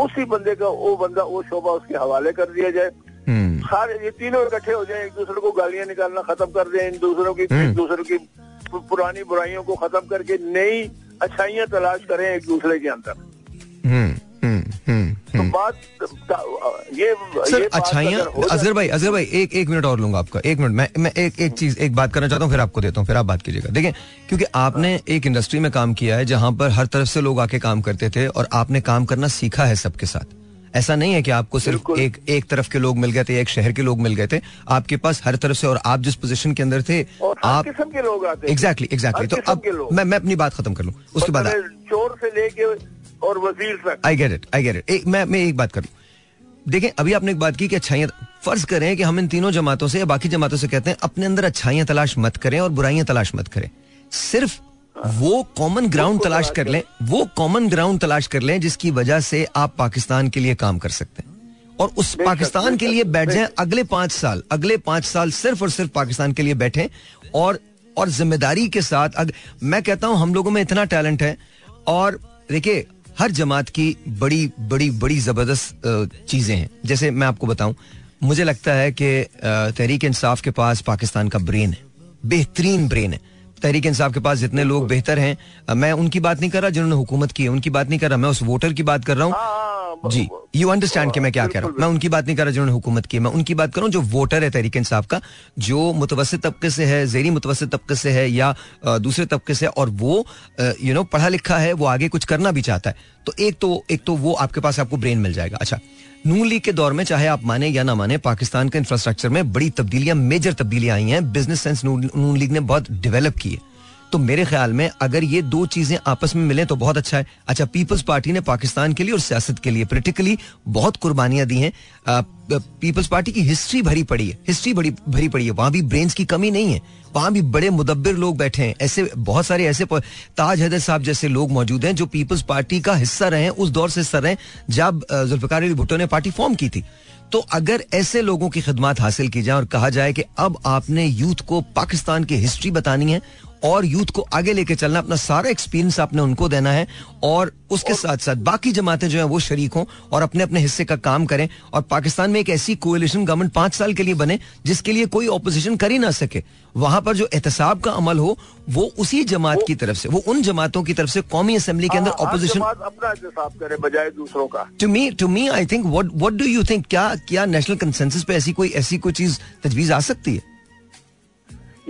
उसी बंदे का वो बंदा वो शोभा उसके हवाले कर दिया जाए। हम्म। सारे ये तीनों इकट्ठे हो जाए एक दूसरे को गालियाँ निकालना खत्म कर दे इन दूसरों की हम्म। एक दूसरे की पुरानी बुराइयों को खत्म करके नई अच्छाइयाँ तलाश करें एक दूसरे के अंदर। बात ये सर अच्छाइयाँ अगर हो अजगर जाए- भाई अजहर भाई एक एक मिनट और लूँगा आपका एक मिनट मैं मैं एक एक चीज़ एक बात करना चाहता हूँ फिर आपको देता हूँ फिर आप बात कीजिएगा। देखें क्योंकि आपने एक इंडस्ट्री में काम किया है जहाँ पर हर तरफ़ से लोग आके काम करते थे और आपने काम करना सीखा है सबके साथ। ऐसा नहीं है कि आपको सिर्फ़ एक एक तरफ़ के लोग मिल गए थे एक शहर के लोग मिल गए थे आपके पास हर तरफ़ से और आप जिस पोजीशन के अंदर थे आप किस्म के लोग आते हैं एग्जैक्टली एग्जैक्टली हर तो अब मैं मैं अपनी बात खत्म कर लूँ उसके बाद चोर से लेके और वज़ीर तक I get it I get it एक मैं मैं एक बात करूँ। देखें अभी आपने एक बात की कि अच्छाइयाँ फ़र्ज़ करें कि हम इन तीनों जमातों से या बाकी जमातों से कहते हैं अपने अंदर अच्छाइयाँ तलाश मत करें और बुराइयाँ तलाश मत करें। सिर्फ़ वो कॉमन ग्राउंड तलाश कर लें वो कॉमन ग्राउंड तलाश कर लें जिसकी वजह से आप पाकिस्तान के लिए काम कर सकते हैं। और उस पाकिस्तान के लिए बैठ जाएँ अगले पाँच साल अगले पाँच साल सिर्फ़ और सिर्फ़ पाकिस्तान के लिए बैठे और और ज़िम्मेदारी के साथ अग, मैं कहता हूँ हम लोगों में इतना टैलेंट है और देखिए हर जमात की बड़ी बड़ी बड़ी ज़बरदस्त चीज़ें हैं। जैसे मैं आपको बताऊँ, मुझे लगता है कि तहरीक इंसाफ के पास पाकिस्तान का ब्रेन है। बेहतरीन ब्रेन है। तहरीक इंसाफ के पास जितने लोग बेहतर हैं मैं उनकी बात नहीं कर रहा जिन्होंने हुकूमत की है उनकी बात नहीं कर रहा मैं उस वोटर की बात कर रहा हूँ। हाँ, जी यू अंडरस्टैंड कि मैं क्या कह रहा हूँ। मैं उनकी बात नहीं कर रहा जिन्होंने हुकूमत की मैं उनकी बात कर रहा हूँ जो वोटर है तहरीक इंसाफ का जो मुतवसत तबके से है जेरी मुतवसत तबके से है या दूसरे तबके से और वो यू नो पढ़ा लिखा है वो आगे कुछ करना भी चाहता है। तो एक तो एक तो वो आपके पास आपको ब्रेन मिल जाएगा। अच्छा नून लीग के दौर में, चाहे आप माने या ना माने, पाकिस्तान के इंफ्रास्ट्रक्चर में बड़ी तब्दीलियाँ मेजर तब्दीलियाँ आई हैं। बिज़नेस सेंस नून लीग ने बहुत डेवलप की है। तो मेरे ख्याल में अगर ये दो चीज़ें आपस में मिलें तो बहुत अच्छा है। अच्छा पीपल्स पार्टी ने पाकिस्तान के लिए और सियासत के लिए पोलिटिकली बहुत कुर्बानियाँ दी हैं। पीपल्स पार्टी की हिस्ट्री भरी पड़ी है। हिस्ट्री बड़ी, भरी पड़ी है। वहाँ भी ब्रेन्स की कमी नहीं है। वहाँ भी बड़े मुदब्बिर लोग बैठे हैं। ऐसे, बहुत सारे ऐसे ताज हैदर साहब जैसे लोग मौजूद हैं जो पीपल्स पार्टी का हिस्सा रहे उस दौर से हिस्सा रहे जब जुल्फिकार अली भुट्टो ने पार्टी फॉर्म की थी। तो अगर ऐसे लोगों की खिदमत हासिल की जाए और कहा जाए कि अब आपने यूथ को पाकिस्तान की हिस्ट्री बतानी है और यूथ को आगे लेके चलना अपना सारा एक्सपीरियंस आपने उनको देना है और उसके साथ साथ बाकी जमातें जो हैं वो शरीक हों और अपने अपने हिस्से का काम करें और पाकिस्तान में एक ऐसी कोalition गवर्नमेंट पाँच साल के लिए बने जिसके लिए कोई ऑपोजिशन कर ही ना सके। वहाँ पर जो एहतसाब का अमल हो वो उसी जमात की तरफ़ से वो उन जमातों की तरफ़ से कौमी असम्बली के अंदर हाँ, ऑपोजिशन अपना एहतसाब करे बजाय दूसरों का। To me to me I think what what do you think क्या क्या नेशनल कंसेंसस पे ऐसी कोई ऐसी कोई चीज़ तजवीज आ सकती है?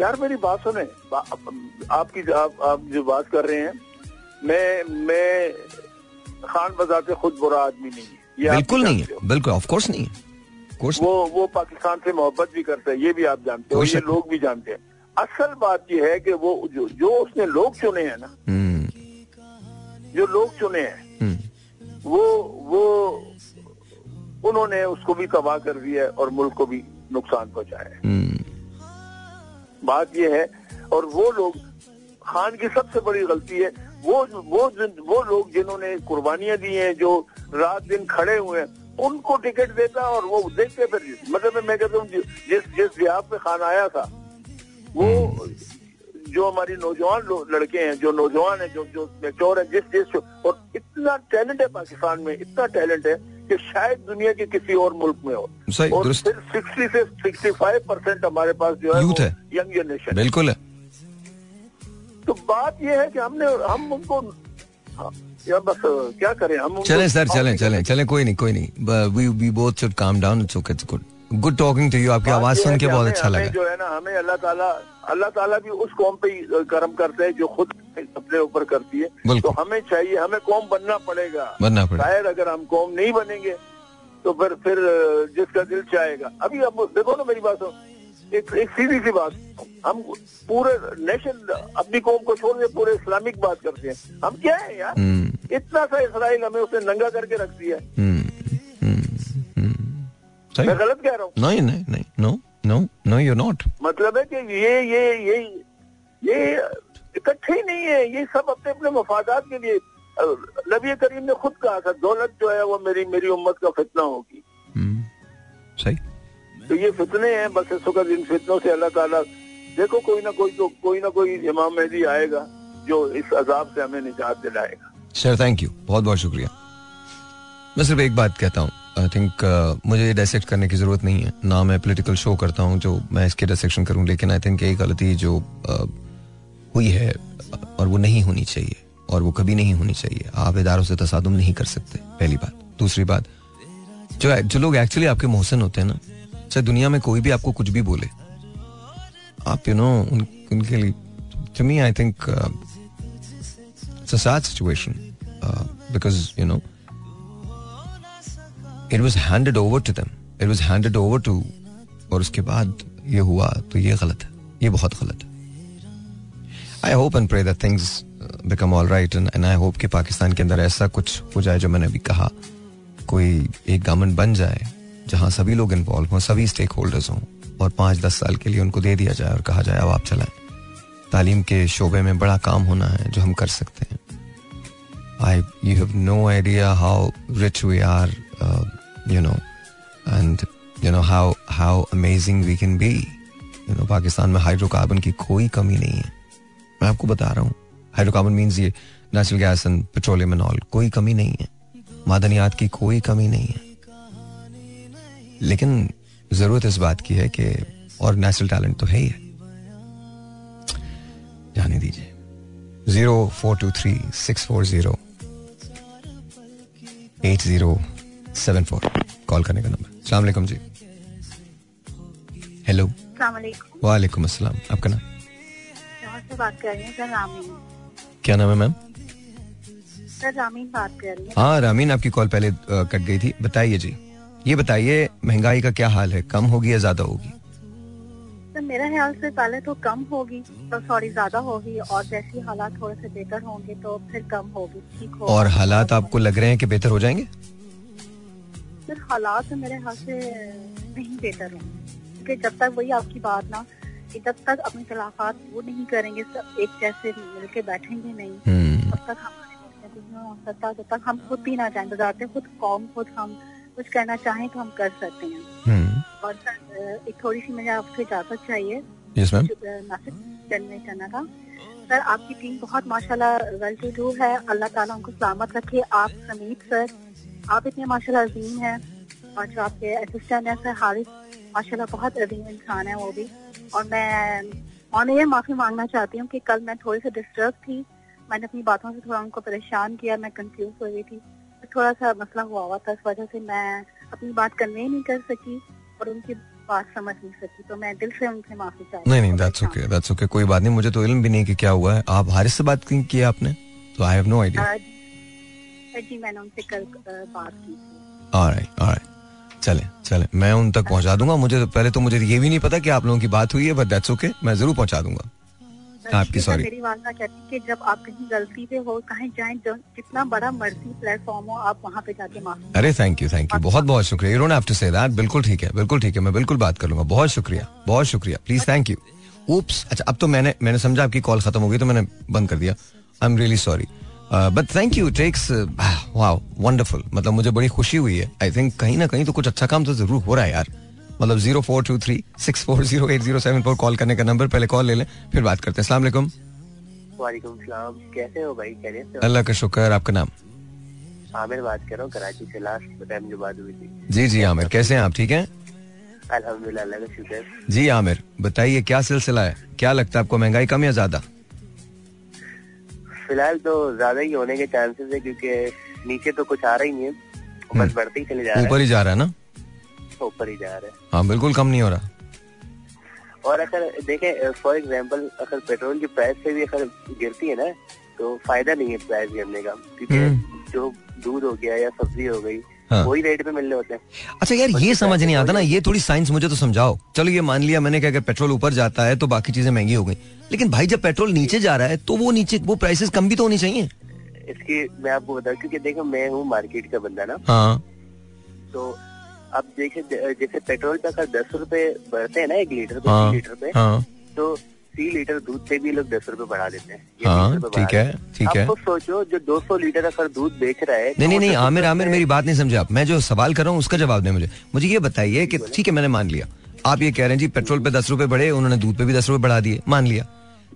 यार मेरी बात सुने। बा- आपकी आप, आप जो बात कर रहे हैं मैं मैं खान बजाते खुद बुरा आदमी नहीं है। बिल्कुल नहीं है। बिल्कुल ऑफ़ कोर्स नहीं है। कोर्स वो वो पाकिस्तान से मोहब्बत भी करता है ये भी आप जानते हो ये लोग भी जानते हैं। असल बात ये है कि वो जो जो उसने लोग चुने हैं ना जो लोग चुने हैं वो वो उन्होंने उसको भी तबाह कर दिया है और मुल्क को भी नुकसान पहुँचाया है। बात ये है, और वो लोग, खान की सबसे बड़ी गलती है, वो वो वो लोग जिन्होंने कुर्बानियाँ दी हैं, जो रात दिन खड़े हुए हैं, उनको टिकट देता और वो देखते फिर मतलब मैं कहता हूँ, जिस जिस बिहार पे खान आया था, वो जो हमारी नौजवान लड़के हैं, जो नौजवान हैं, जो जो मैच्योर है, जिस जिस, और इतना टैलेंट है पाकिस्तान में, इतना टैलेंट है कि शायद दुनिया के किसी और मुल्क में हो। सही, और। फिर सिक्सटी से सिक्सटी फाइव परसेंट हमारे पास जो है है। यंग जनरेशन बिल्कुल है। तो बात यह है कि हमने हम उनको हाँ, या बस क्या करें? हम चलें सर चलें चलें चलें कोई नहीं कोई नहीं। We we both should come down it's okay it's good good talking to you आपकी आवाज़ सुन के बहुत अच्छा लगा। जो है ना हमें अल्लाह ताला अल्लाह ताला भी उस कौम पे कर्म करते हैं जो खुद अपने ऊपर करती है। तो हमें चाहिए हमें कौम बनना पड़ेगा। बनना पड़ेगा। शायद अगर हम कौम नहीं बनेंगे तो फिर फिर जिसका दिल चाहेगा। अभी अब देखो ना मेरी बात। एक एक सीधी सी बात। हम पूरे नेशन अपनी कौम को छोड़ के पूरे इस्लामिक बात करते हैं। हम क्या है यार? हम्म, इतना सा इसराइल हमें उसने नंगा करके रख दिया है। हम्म, हम्म, मैं गलत कह रहा हूँ? नहीं नहीं नहीं no no no you not मतलब है कि ये ये ये ये इकट्ठे ही नहीं है। ये सब अपने अपने मफादात के लिए। नबी करीम ने खुद कहा था दौलत जो है वो मेरी मेरी उम्मत का फितना होगी। सही। तो ये फितने हैं बस इस वक्त इन फितनों से अल्लाह ताला देखो कोई ना कोई तो कोई ना कोई इमाम मेहदी आएगा जो इस अजाब से हमें निजात दिलाएगा। सर थैंक यू बहुत बहुत शुक्रिया। मैं सिर्फ़ एक बात कहता हूँ। आई थिंक uh, मुझे ये डायसेक्ट करने की ज़रूरत नहीं है। ना मैं पॉलिटिकल शो करता हूँ जो मैं इसके डायसेक्शन करूँ लेकिन आई थिंक यही गलती जो uh, हुई है और वो नहीं होनी चाहिए और वो कभी नहीं होनी चाहिए। आप इदारों से तसादुम नहीं कर सकते पहली बात। दूसरी बात जो जो लोग एक्चुअली आपके मोहसिन होते हैं ना चाहे दुनिया में कोई भी आपको कुछ भी बोले आप यू नो उन, उनके लिए to me I think situation uh, because you know was handed over to them. It was handed over to और उसके बाद ये हुआ तो ये गलत है। ये बहुत गलत है। I hope and pray that become all right and I hope कि पाकिस्तान के अंदर ऐसा कुछ हो जाए जो मैंने अभी कहा। कोई एक गवर्नमेंट बन जाए जहाँ सभी लोग इन्वॉल्व हों सभी स्टेक होल्डर्स हों और पाँच दस साल के लिए उनको दे दिया जाए और कहा जाए अब आप चलाएँ। तालीम के शोबे में बड़ा काम होना है जो हम कर सकते हैं। I you have no idea how rich we are, you know, and you know how how amazing we can be. You know, Pakistan में हाइड्रोकार्बन की कोई कमी नहीं है। मैं आपको बता रहा हूँ हाइड्रोकार्बन मीन्स ये natural gas and petroleum and all कोई कमी नहीं है। मादनियात की कोई कमी नहीं है। लेकिन ज़रूरत इस बात की है कि और नेचुरल टैलेंट तो है ही है। जाने दीजिए। Zero four two three six four zero eight zero seven four call करने का नंबर सलाम जी. हेलो वालेकुम अस्सलाम आपका नाम? बात कर रही हूँ क्या नाम है मैम? सर रामीन बात कर रही हूँ। हाँ रामीन आपकी कॉल पहले कट गई थी। बताइए जी। ये बताइए महँगाई का क्या हाल है? कम होगी या ज़्यादा होगी? सर मेरा ख्याल से पहले तो कम होगी तो सॉरी ज़्यादा होगी और जैसे हालात थोड़े से बेहतर होंगे तो फिर कम होगी ठीक होगा। और हालात आपको लग रहे हैं कि बेहतर हो जाएँगे? सर हालात तो मेरे हाथ से नहीं बेहतर होंगे। क्योंकि जब तक वही आपकी बात ना कि जब तक अपने खिलाफात वो नहीं करेंगे सब एक जैसे मिलके बैठेंगे नहीं हम्म, तब तक हमारे मुल्क में कुछ नहीं हो सकता जब तक हम खुद भी ना जाएँ बजाते खुद कौम खुद हम कुछ करना चाहें तो हम कर सकते हैं। हम्म, और सर एक थोड़ी सी मुझे आपसे इजाज़त चाहिए। मैसेज करने करना था सर आपकी टीम बहुत माशाल्लाह वेल टू डू है। अल्लाह ताला उनको सलामत रखे। आप समीत सर। आप इतने माशाल्लाह अजीम हैं और जो आपके असिस्टेंट हैं सर हारिस माशाल्लाह बहुत अजीम इंसान है वो भी। और मैं और ये माफ़ी मांगना चाहती हूँ कि कल मैं थोड़ी सी डिस्टर्ब थी। मैंने अपनी बातों से थोड़ा उनको परेशान किया मैं कंफ्यूज हो गई थी। थोड़ा सा मसला हुआ हुआ था इस वजह से मैं अपनी बात कन्वे नहीं कर सकी और उनकी बात समझ नहीं सकी। तो मैं दिल से उनसे माफ़ी चाहती नहीं नहीं दैट्स ओके दैट्स ओके कोई बात नहीं। मुझे तो इल्म भी नहीं कि क्या हुआ है। आप हारिस से बात की आपने? तो आई हैव नो आइडिया जी मैंने उनसे कल बात की ऑलराइट ऑलराइट चले चले। मैं उन तक पहुँचा दूँगा। मुझे तो पहले तो मुझे ये भी नहीं पता कि आप लोगों की बात हुई है बट दैट्स ओके मैं ज़रूर पहुँचा दूँगा। आपकी sorry. मेरी वालदा कहती कि जब आप कहीं गलती पे हो कहीं जाएँ जितना बड़ा मर्ज़ी प्लेटफॉर्म हो आप वहाँ पे जाके माफ़ी अरे थैंक यू थैंक यू बहुत बहुत शुक्रिया। You don't have to say that बिल्कुल ठीक है बिल्कुल ठीक है। मैं बिल्कुल बात कर लूँगा। बहुत शुक्रिया बहुत शुक्रिया। प्लीज़ थैंक यू ऊप्स अच्छा अब तो मैंने मैंने समझा आपकी कॉल खत्म हो गई तो मैंने बंद कर दिया। I am really sorry but thank you thanks wow wonderful मतलब मुझे बड़ी खुशी हुई है. आई थिंक कहीं ना कहीं तो कुछ अच्छा काम तो ज़रूर हो रहा है यार. मतलब zero four two three six four zero eight zero seven पर कॉल करने का नंबर पहले कॉल ले लें फिर बात करते हैं. अस्सलाम वालेकुम वालेकुम सलाम. कैसे हो भाई? खैरियत से अल्लाह का शुक्र आपका नाम? आमिर बात कर रहा हूँ कराची से. लास्ट टाइम जो बात हुई थी. जी जी आमिर. कैसे हैं आप? ठीक हैं? अल्हम्दुलिल्लाह अल्लाह का शुक्र जी आमिर. बताइए क्या सिलसिला है? क्या लगता है आपको? महँगाई कम या ज़्यादा? फ़िलहाल तो ज़्यादा ही होने के चांसेस है क्योंकि नीचे तो कुछ आ रहा ही नहीं है। बस बढ़ते ही चले जा रहा है। ऊपर ही जा रहा है ना? ऊपर ही जा रहा है। हाँ बिल्कुल कम नहीं हो रहा। और अगर देखे फॉर एग्ज़ाम्पल अगर पेट्रोल की प्राइस से भी अगर गिरती है ना तो फ़ायदा नहीं है प्राइस गिरने का। क्योंकि हम्म। जो दूध हो गया या सब्ज़ी हो गई हाँ। वही रेट पे मिलने होते हैं। अच्छा यार ये समझ नहीं आता ना ये थोड़ी साइंस मुझे तो समझाओ। चलो ये मान लिया मैंने कि अगर पेट्रोल ऊपर जाता है तो बाकी चीज़ें महँगी हो गई। लेकिन भाई जब पेट्रोल नीचे जा रहा है तो वो नीचे वो प्राइसेस कम भी तो होनी चाहिए। इसकी मैं आपको बताऊँ क्योंकि देखो मैं हूँ मार्केट का बंदा ना। हाँ। तो अब देखे जैसे पेट्रोल पे अगर दस रुपए बढ़ते हैं ना एक लीटर हाँ। लीटर पे हाँ। तो सी लीटर दूध पे भी लोग दस रुपए बढ़ा देते हैं। हाँ, 20 रुपए बढ़ा ठीक है, ठीक है। तो सोचो जो 200 लीटर अगर दूध बेच रहा है नहीं नहीं तो नहीं आमिर आमिर मेरी बात नहीं समझे आप। मैं जो सवाल कर रहा हूँ उसका जवाब दें मुझे। मुझे ये बताइए कि ठीक है मैंने मान लिया। आप ये कह रहे हैं जी पेट्रोल पे दस रुपए बढ़े उन्होंने दूध पे भी दस रुपए बढ़ा दिए। मान लिया।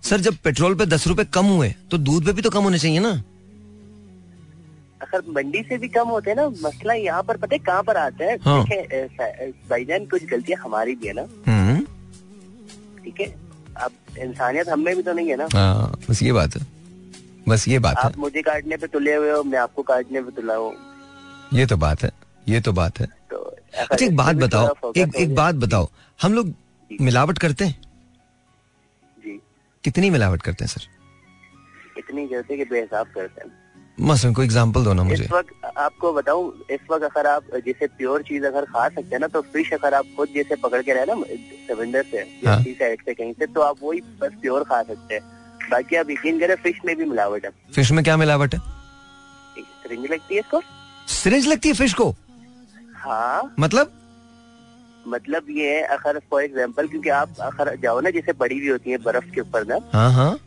सर जब पेट्रोल पे दस रुपए कम हुए तो दूध पे भी तो कम होने चाहिए ना। अगर मंडी से भी कम होते हैं ना मसला यहाँ पर पता है कहाँ पर आता है? हाँ। भाईजान कुछ गलतियाँ हमारी भी है ना। हम्म। ठीक है? अब इंसानियत हम में भी तो नहीं है ना। आ, बस ये बात है। बस ये बात है। मुझे काटने पे तुले हुए हो मैं आपको काटने पे तुला हूँ। ये तो बात है ये तो बात है। तो अच्छा एक बात बताओ एक एक बात बताओ हम लोग मिलावट करते हैं? जी। कितनी मिलावट करते हैं सर? इतनी करते कि बेहिसाब करते हैं। मसलन कोई एग्जांपल दो ना मुझे। इस वक्त आपको बताऊँ इस वक्त अगर आप जैसे प्योर चीज़ अगर खा सकते हैं ना तो फ़िश अगर आप खुद जैसे पकड़ के रहे ना समंदर से या हाँ। साइड से कहीं से तो आप वही बस प्योर खा सकते हैं। बाकी आप यकीन करें फ़िश में भी मिलावट है। फ़िश में क्या मिलावट है? रिंग लगती है इसको? सिरिंज लगती है फ़िश को? हाँ। मतलब? मतलब ये है अगर फॉर एग्ज़ाम्पल क्योंकि आप अगर जाओ ना जैसे बड़ी भी होती है बर्फ़ के ऊपर ना हाँ हाँ।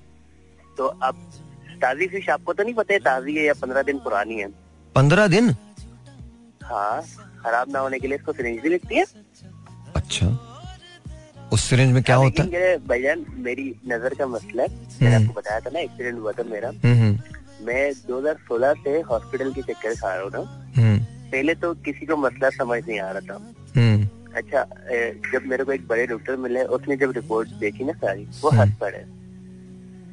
तो अब ताजी फ़िश आपको तो नहीं पता है ताजी है या पंद्रह दिन पुरानी है। पंद्रह दिन? हाँ खराब ना होने के लिए इसको सिरिंज भी लगती है। अच्छा। उस सिरिंज में क्या हाँ, होता है? भाईजान मेरी नज़र का मसला है। मैंने हम्म। आपको बताया था ना एक्सीडेंट हुआ था मेरा। हम्म हम्म, मैं 2016 से हॉस्पिटल के चक्कर खा रहा हूँ ना। पहले तो किसी को मसला समझ नहीं आ रहा था। अच्छा जब मेरे को एक बड़े डॉक्टर मिले उसने जब रिपोर्ट देखी ना सारी वो। हंस पड़े।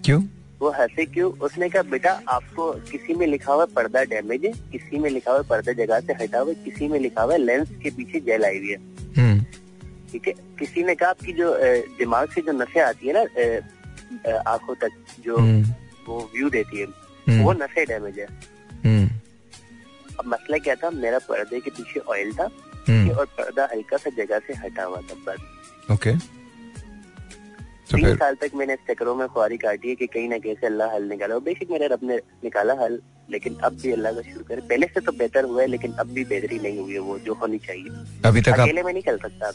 क्यों? वो हंसे क्यों? उसने कहा बेटा आपको किसी में लिखा हुआ पर्दा डैमेज है किसी में लिखा हुआ पर्दा जगह से हटा हुआ किसी में लिखा हुआ लेंस के पीछे जेल आई हुई है। हम्म। ठीक है? किसी ने कहा आपकी जो दिमाग से जो नशे आती है ना आँखों तक जो हम्म। वो व्यू देती है हम्म, वो नशे डैमेज है। अब मसला क्या था? मेरा पर्दे के पीछे ऑयल था और पर्दा हल्का सा जगह से हटा हुआ था बस। ओके तो तीन साल तक मैंने इस चक्रों में खुआरी काटी है कि कहीं ना कहीं से अल्लाह हल निकाला। और बेशक मेरे रब ने निकाला हल लेकिन अब भी अल्लाह का शुक्र है। पहले से तो बेहतर हुआ है लेकिन अब भी बेहतरी नहीं हुई है वो जो होनी चाहिए। अभी तक आप अकेले में नहीं चल सकता। अब।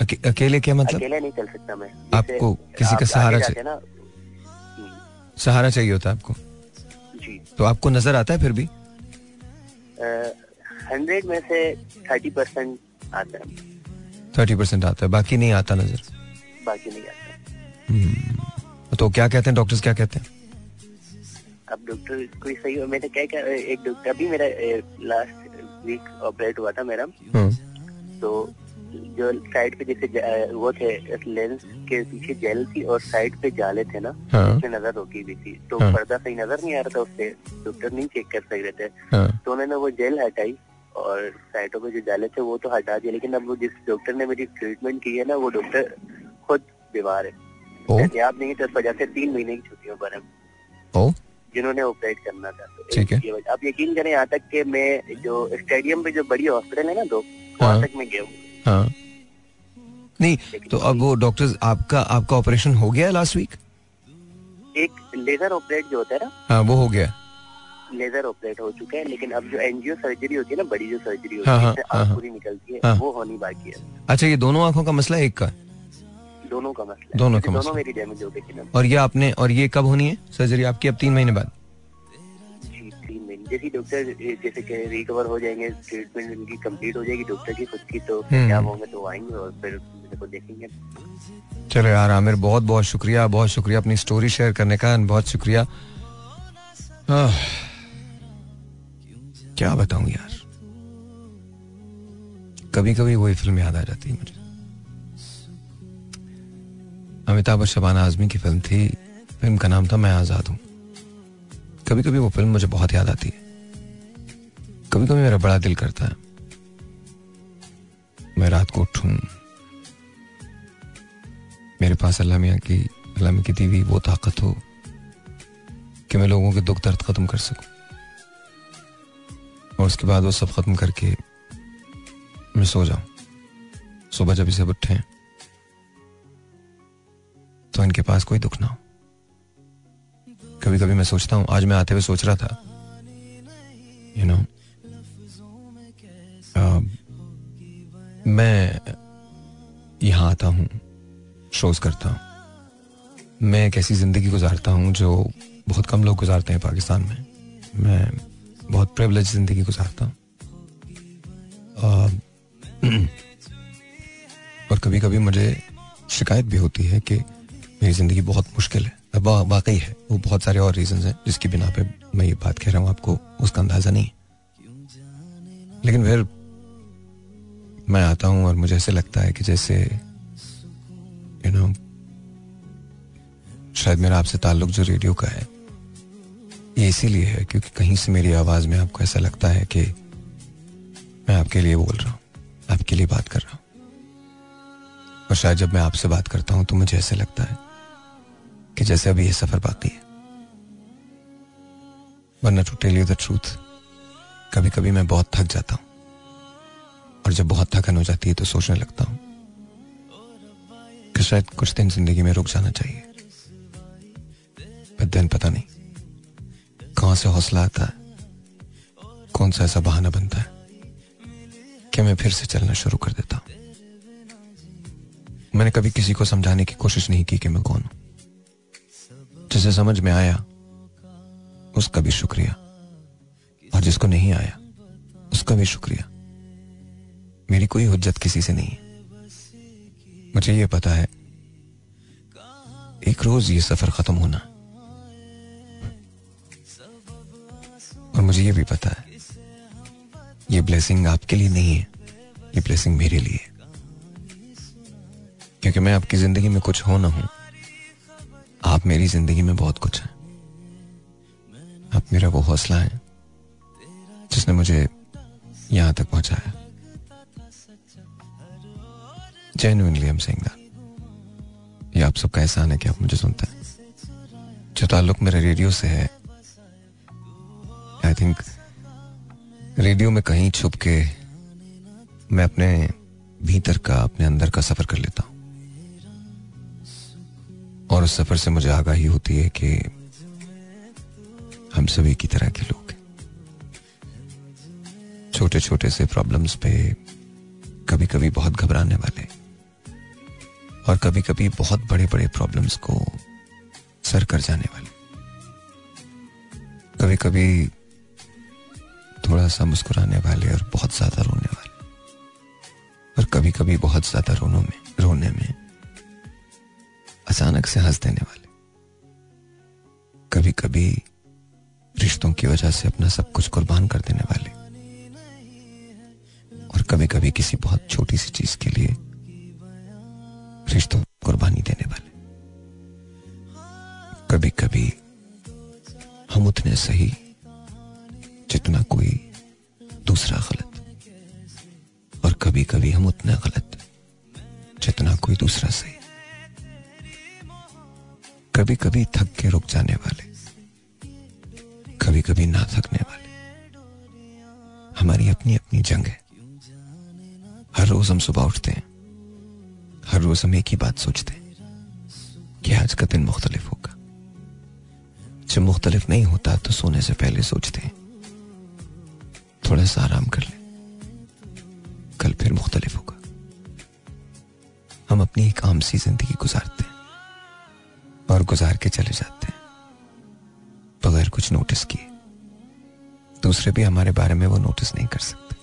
अके, अकेले क्या मतलब? अकेले नहीं चल सकता मैं। आपको किसी का सहारा चाहिए। ना हम्म, सहारा चाहिए होता आपको? जी। तो आपको नज़र आता है फिर भी? हंड्रेड में से थर्टी परसेंट आता है। थर्टी परसेंट आता है बाकी नहीं आता नज़र? बाकी नहीं आता। हम्म, तो क्या कहते हैं डॉक्टर्स क्या कहते हैं? अब डॉक्टर कोई सही हो मैंने क्या क्या एक डॉक्टर अभी मेरा लास्ट वीक ऑपरेट हुआ था मेरा हम्म, तो जो साइड पे जैसे वो थे लेंस के पीछे जेल थी और साइड पे जाले थे ना हाँ। उसमें नज़र रोकी हुई थी। तो हाँ। पर्दा सही नज़र नहीं आ रहा था उससे डॉक्टर नहीं चेक कर सक रहे थे हाँ। तो उन्होंने वो जेल हटाई और साइडों पे जो जाले थे वो तो हटा दिए लेकिन अब वो जिस डॉक्टर ने मेरी ट्रीटमेंट की है ना वो डॉक्टर खुद बीमार है। एहतियात नहीं है तो इस वजह से तीन महीने की छुट्टियों पर है। ओ। जिन्होंने ऑपरेट करना था। तो ठीक है। आप यकीन करें यहाँ तक कि मैं जो स्टेडियम पे जो बड़ी हॉस्पिटल है ना दो हाँ। वहाँ तक मैं गया हूँ। हाँ। नहीं तो अब वो डॉक्टर्स आपका आपका ऑपरेशन हो गया लास्ट वीक एक लेजर ऑपरेट जो होता है ना हाँ वो हो गया। लेजर ऑपरेट हो चुका है लेकिन अब जो एनजीओ सर्जरी होती है ना बड़ी जो सर्जरी होती हाँ, है हाँ, हाँ, हाँ। पूरी निकलती है हाँ। वो होनी बाकी है। अच्छा ये दोनों आँखों का मसला एक का दोनों का मसला है। दोनों का दोनों मसला। मेरी डैमेज हो गई और ये आपने और ये कब होनी है सर्जरी आपकी? अब तीन महीने बाद। जैसे डॉक्टर जैसे कि रिकवर हो जाएँगे ट्रीटमेंट उनकी कंप्लीट हो जाएगी डॉक्टर की खुद की तो हम्म। क्या होंगे तो आएँगे और फिर को देखेंगे। चलो यार आमिर बहुत बहुत शुक्रिया बहुत शुक्रिया अपनी स्टोरी शेयर करने का बहुत शुक्रिया। क्या बताऊँ यार? कभी कभी वही फ़िल्म याद आ जाती है मुझे। अमिताभ और शबाना आजमी की फ़िल्म थी। फ़िल्म का नाम था मैं आज़ाद हूँ। कभी कभी वो फ़िल्म मुझे बहुत याद आती है। कभी कभी मेरा बड़ा दिल करता है। मैं रात को उठूं। मेरे पास अल्लाह मियाँ की, अल्लाह मियाँ की दी हुई वो ताकत हो कि मैं लोगों के दुख दर्द खत्म कर सकूँ। और उसके बाद वो सब खत्म करके मैं सो जाऊँ। सुबह जब इसे उठे तो इनके पास कोई दुख ना हो। कभी कभी मैं सोचता हूँ आज मैं आते हुए सोच रहा था। You you know know, uh, मैं यहाँ आता हूँ शोज़ करता हूँ। मैं एक ऐसी ज़िंदगी गुजारता हूँ जो बहुत कम लोग गुजारते हैं पाकिस्तान में। मैं बहुत प्रिवलेज ज़िंदगी गुजारता हूँ। और कभी कभी मुझे शिकायत भी होती है कि मेरी ज़िंदगी बहुत मुश्किल है। वाकई है। वो बहुत सारे और रीजंस हैं जिसकी बिना पे मैं ये बात कह रहा हूँ, आपको उसका अंदाज़ा नहीं लेकिन फिर मैं आता हूँ और मुझे ऐसे लगता है कि जैसे यू नो शायद मेरा आपसे ताल्लुक जो रेडियो का है, ये इसीलिए है क्योंकि कहीं से मेरी आवाज़ में आपको ऐसा लगता है कि मैं आपके लिए बोल रहा हूँ, आपके लिए बात कर रहा हूँ। और शायद जब मैं आपसे बात करता हूँ तो मुझे ऐसे लगता है कि जैसे अभी ये सफ़र बाकी है। वरना to tell you the truth कभी कभी मैं बहुत थक जाता हूँ। और जब बहुत थकन हो जाती है तो सोचने लगता हूँ कि शायद कुछ दिन ज़िंदगी में रुक जाना चाहिए। पर दिन पता नहीं, कहाँ से हौसला आता है, कौन सा ऐसा बहाना बनता है कि मैं फिर से चलना शुरू कर देता हूँ। मैंने कभी किसी को समझाने की कोशिश नहीं की कि मैं कौन हूँ। जिसे समझ में आया, उसका भी शुक्रिया। और जिसको नहीं आया, उसका भी शुक्रिया। मेरी कोई हुज्जत किसी से नहीं है। मुझे ये पता है, एक रोज ये सफ़र खत्म होना। और मुझे ये भी पता है, ये ब्लेसिंग आपके लिए नहीं है, ये ब्लेसिंग मेरे लिए क्योंकि मैं आपकी ज़िंदगी में कुछ हो ना हूँ। आप मेरी ज़िंदगी में बहुत कुछ हैं। आप मेरा वो हौसला है, जिसने मुझे यहाँ तक पहुँचाया। जेन्युइनली आई एम सेइंग ये आप सबका एहसान है कि आप मुझे सुनते हैं। जो ताल्लुक मेरे रेडियो से है आई थिंक रेडियो में कहीं छुप के मैं अपने भीतर का, अपने अंदर का सफ़र कर लेता हूँ। और उस सफ़र से मुझे आगाही होती है कि हम सभी की तरह के लोग छोटे छोटे से प्रॉब्लम्स पे कभी कभी बहुत घबराने वाले और कभी कभी बहुत बड़े बड़े प्रॉब्लम्स को सर कर जाने वाले कभी कभी थोड़ा सा मुस्कुराने वाले और बहुत ज़्यादा रोने वाले और कभी कभी बहुत ज़्यादा रोनों में, रोने में अचानक से हंस देने वाले। कभी कभी रिश्तों की वजह से अपना सब कुछ कुर्बान कर देने वाले। और कभी कभी किसी बहुत छोटी सी चीज़ के लिए रिश्तों कुर्बानी देने वाले। कभी कभी हम उतने सही जितना कोई दूसरा गलत। और कभी कभी हम उतने गलत जितना कोई दूसरा सही। कभी कभी थक के रुक जाने वाले कभी कभी ना थकने वाले। हमारी अपनी अपनी जंग है। हर रोज हम सुबह उठते हैं। हर रोज हम एक ही बात सोचते हैं कि आज का दिन मुख्तलिफ़ होगा। जब मुख्तलिफ़ नहीं होता तो सोने से पहले सोचते हैं। थोड़ा सा आराम कर ले। कल फिर मुख्तलिफ़ होगा। हम अपनी एक आम सी ज़िंदगी गुजारते हैं। और गुजार के चले जाते हैं। बगैर कुछ नोटिस किए। दूसरे भी हमारे बारे में वो नोटिस नहीं कर सकते।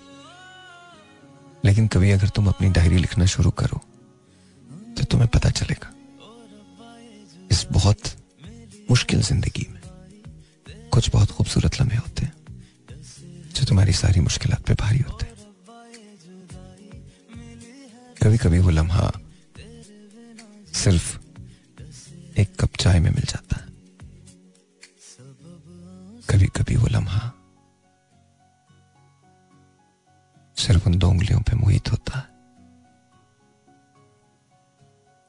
लेकिन कभी अगर तुम अपनी डायरी लिखना शुरू करो तो तुम्हें पता चलेगा, इस बहुत मुश्किल ज़िंदगी में कुछ बहुत खूबसूरत लम्हे होते हैं, जो तुम्हारी सारी मुश्किल पे भारी होते हैं। कभी कभी वो लम्हा सिर्फ़ एक कप चाय में मिल जाता है। कभी कभी वो लम्हा सिर्फ़ उन दो उंगलियों पे मोहित होता है,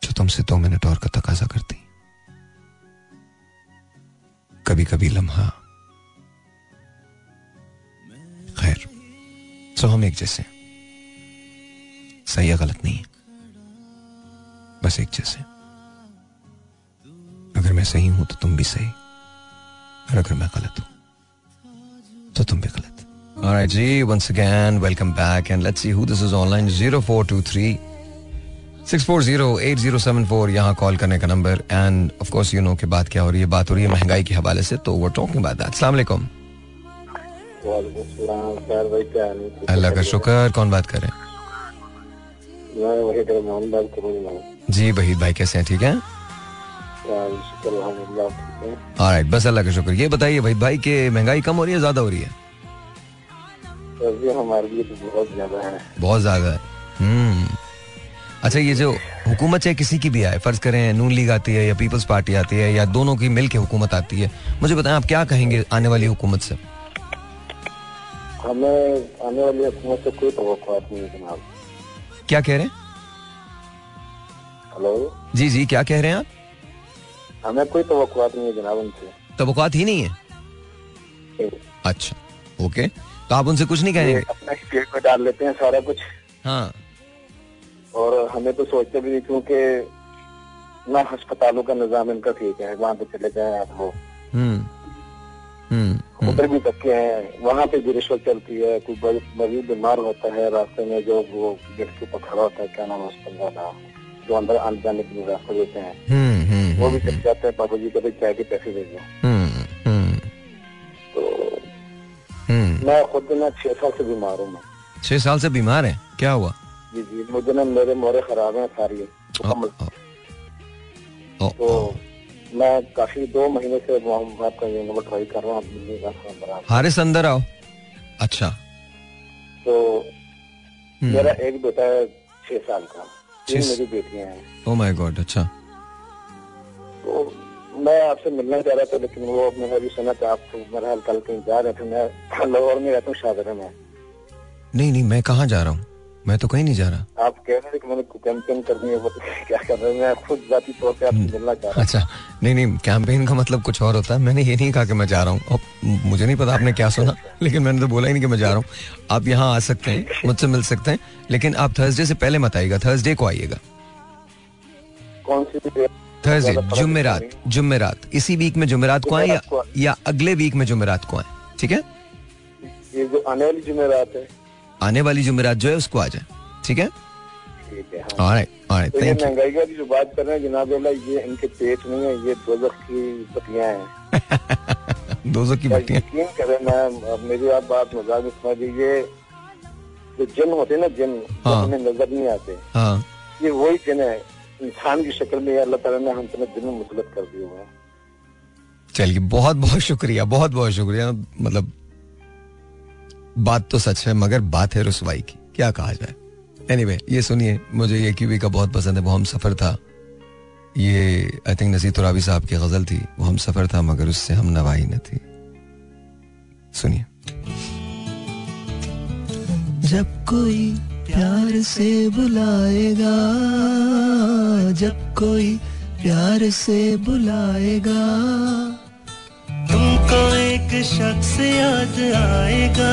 जो तुमसे दो मिनट और का तकाजा करती। कभी कभी लम्हा खैर, सो हम एक जैसे सही या गलत नहीं बस एक जैसे अगर मैं सही हूँ तो तुम भी सही और अगर मैं गलत हूँ तो तुम भी गलत। All right, ji once again welcome back and let's see who this is online 0423 640-8074 यहाँ कॉल करने का number and of course you know कि बात क्या हो रही है बात हो रही है महँगाई के हवाले से तो वो टॉकिंग बात है अस्सलाम वालेकुम अल्लाह का शुक्र कौन बात कर रहे हैं। जी वहीद भाई कैसे हैं? ठीक है? ऑलराइट बस अल्लाह का शुक्र। ये बताइए वहीद भाई कि महँगाई कम हो रही है ज़्यादा हो रही है? हमारे लिए तो बहुत ज़्यादा है। बहुत ज़्यादा है। हम्म। अच्छा ये जो हुकूमत चाहे किसी की भी आए फ़र्ज़ करें नून लीग आती है या पीपल्स पार्टी आती है या दोनों की मिल के हुकूमत आती है मुझे बताएँ आप क्या कहेंगे आने वाली हुकूमत से? हमें आने वाली हुकूमत से कोई तो नहीं है जनाब। क्या कह रहे हैं? हेलो? जी जी क्या कह रहे हैं आप? हमें कोई तो नहीं है जनाब उनसे। तो ही नहीं है? अच्छा ओके तो आप उनसे कुछ नहीं कहेंगे? अपना स्टेट में डाल लेते हैं सारा कुछ। हाँ। और हमें तो सोचते भी नहीं क्योंकि ना अस्पतालों का निज़ाम इनका ठीक है वहाँ पे चले जाए आप लोग। हम्म, हम्म, उधर भी धक्के हैं वहाँ पे भी रिश्वत चलती है कोई मरीज़ बीमार होता है रास्ते में जो वो गेट के ऊपर खड़ा होता है क्या नाम है जो अंदर आने जाने के लिए रास्ता देते हैं। हम्म, वो भी चल जाते हैं बाबू जी कभी चाय के पैसे दे दो। तो मैं खुद ना छह साल से बीमार हूँ मैं। छह साल से बीमार है? क्या हुआ? जी जी मुझे ना मेरे मोरे खराब हैं सारी। तो मैं काफ़ी दो महीने से आपका ये नंबर ट्राई कर रहा हूँ हारिस अंदर आओ। अच्छा। तो मेरा एक बेटा है छह साल का तीन मेरी बेटियाँ हैं। ओ माय गॉड अच्छा। तो मैं आपसे मिलना चाह रहा था लेकिन वो मैंने अभी सुना था आप मेरा हाल कल कहीं जा रहे थे मैं लाहौर में रहता हूँ शाहजरा में। नहीं नहीं मैं कहाँ जा रहा हूँ? मैं तो कहीं नहीं जा रहा। आप कह रहे थे कि मैंने कैंपेन करनी है वो तो क्या कर रहे हैं? मैं खुद जाती तौर पे आपसे मिलना चाह रहा अच्छा नहीं नहीं कैंपेन का मतलब कुछ और होता है। मैंने ये नहीं कहा कि मैं जा रहा हूँ। मुझे नहीं पता आपने क्या सुना लेकिन मैंने तो बोला ही नहीं कि मैं जा रहा हूँ। आप यहाँ आ सकते हैं मुझसे मिल सकते हैं लेकिन आप थर्सडे से पहले मत आइएगा थर्सडे को आइएगा। कौन सी थर्सडे जुमेरात जुमेरात इसी वीक में जुमेरात को आए या, या अगले वीक में जुमेरात को आए? ठीक है? ये जो आने वाली जुमेरात है। आने वाली जुमेरात जो है उसको आ जाए। ठीक है? तो ये महँगाई का जो बात कर रहे हैं जनाब ये इनके पेट नहीं है ये दोजख की बत्तियाँ हैं। दोजख की बत्तियाँ। यकीन करें मैं मेरी आप बात मज़ाक समझ लीजिए जो जिन होते हैं ना जिन हाँ। हमें नज़र नहीं आते हाँ। ये वही जिन है इंसान की शक्ल में अल्लाह ताला ने हम तुम्हें दिन में मुसलत कर दिए हुए चलिए बहुत बहुत शुक्रिया बहुत बहुत शुक्रिया। मतलब बात तो सच है मगर बात है रसवाई की। क्या कहा जाए? एनीवे anyway, ये सुनिए मुझे ये क्यूबी का बहुत पसंद है वो हम सफ़र था। ये आई थिंक नसीर तुराबी साहब की गज़ल थी वो हम सफ़र था मगर उससे हम नवाई न थी। सुनिए। जब कोई प्यार से बुलाएगा जब कोई प्यार से बुलाएगा। तुमको एक शख्स याद आएगा।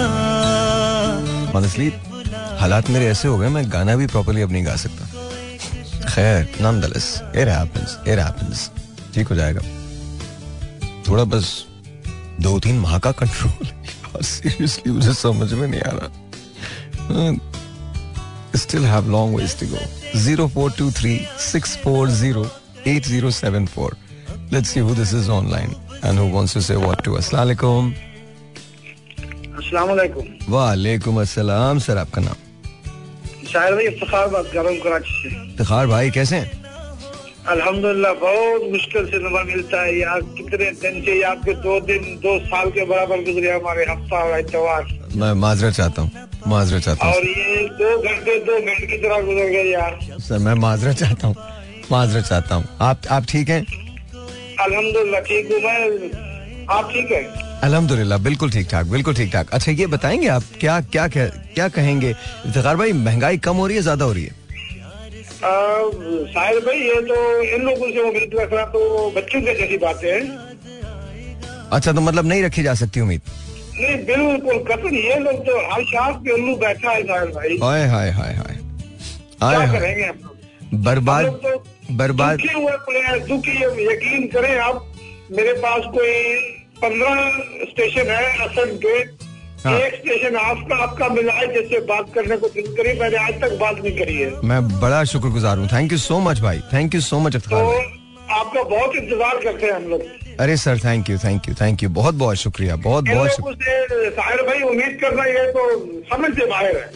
Honestly, हालात मेरे ऐसे हो गए मैं गाना भी प्रॉपरली अब नहीं गा सकता। खैर nonetheless it happens it happens ठीक हो जाएगा। थोड़ा बस दो तीन माह का कंट्रोल सीरियसली मुझे समझ में नहीं आ रहा। still have long ways to go 0423 640 8074 let's see who this is online and who wants to say what to us Assalamualaikum अस्सलाम वालेकुम अस्सलाम सर आपका नाम शायर भाई इफ्तार बात कर रहा हूँ कराची से इफ्तिखार भाई कैसे हैं अल्हम्दुलिल्लाह बहुत मुश्किल से नंबर मिलता है यार कितने दिन से यार के दो दिन दो साल के बराबर गुजरे हमारे हफ़्ता और इतवार मैं माजरा चाहता हूँ माजरत चाहता हूँ और ये दो घंटे दो मिनट की तरह गुजर गए यार सर मैं माजरा चाहता हूँ माजरा चाहता हूँ आप आप ठीक हैं अल्हम्दुलिल्लाह ठीक हूँ मैं आप ठीक है अल्हम्दुलिल्लाह बिल्कुल ठीक ठाक बिल्कुल ठीक ठाक अच्छा ये बताएँगे आप क्या क्या क्या, क्या कहेंगे इफ्तिखार भाई महँगाई कम हो रही है ज़्यादा हो रही है शायर भाई ये तो इन लोगों से उम्मीद रखना तो बच्चों के जैसी बातें हैं। अच्छा तो मतलब नहीं रखी जा सकती उम्मीद? नहीं बिल्कुल कतन ये लोग तो हर शाख पे उल्लू बैठा है शायर भाई। हाय हाय हाय। हाय क्या करेंगे हम बर्बाद तो बर्बाद दुखी हुए प्लेयर दुखी यकीन करें आप मेरे पास कोई पंद्रह स्टेशन है असम के। हाँ। एक स्टेशन आपका आपका मिला है जिससे बात करने को दिल करी मैंने आज तक बात नहीं करी है। मैं बड़ा शुक्रगुजार हूँ। थैंक यू सो मच भाई। थैंक यू सो मच तो आपका बहुत इंतज़ार करते हैं हम लोग। अरे sir thank you thank you thank you बहुत बहुत शुक्रिया। बहुत बहुत शुक्रिया साहिर भाई उम्मीद करना ये तो समझ से बाहर है।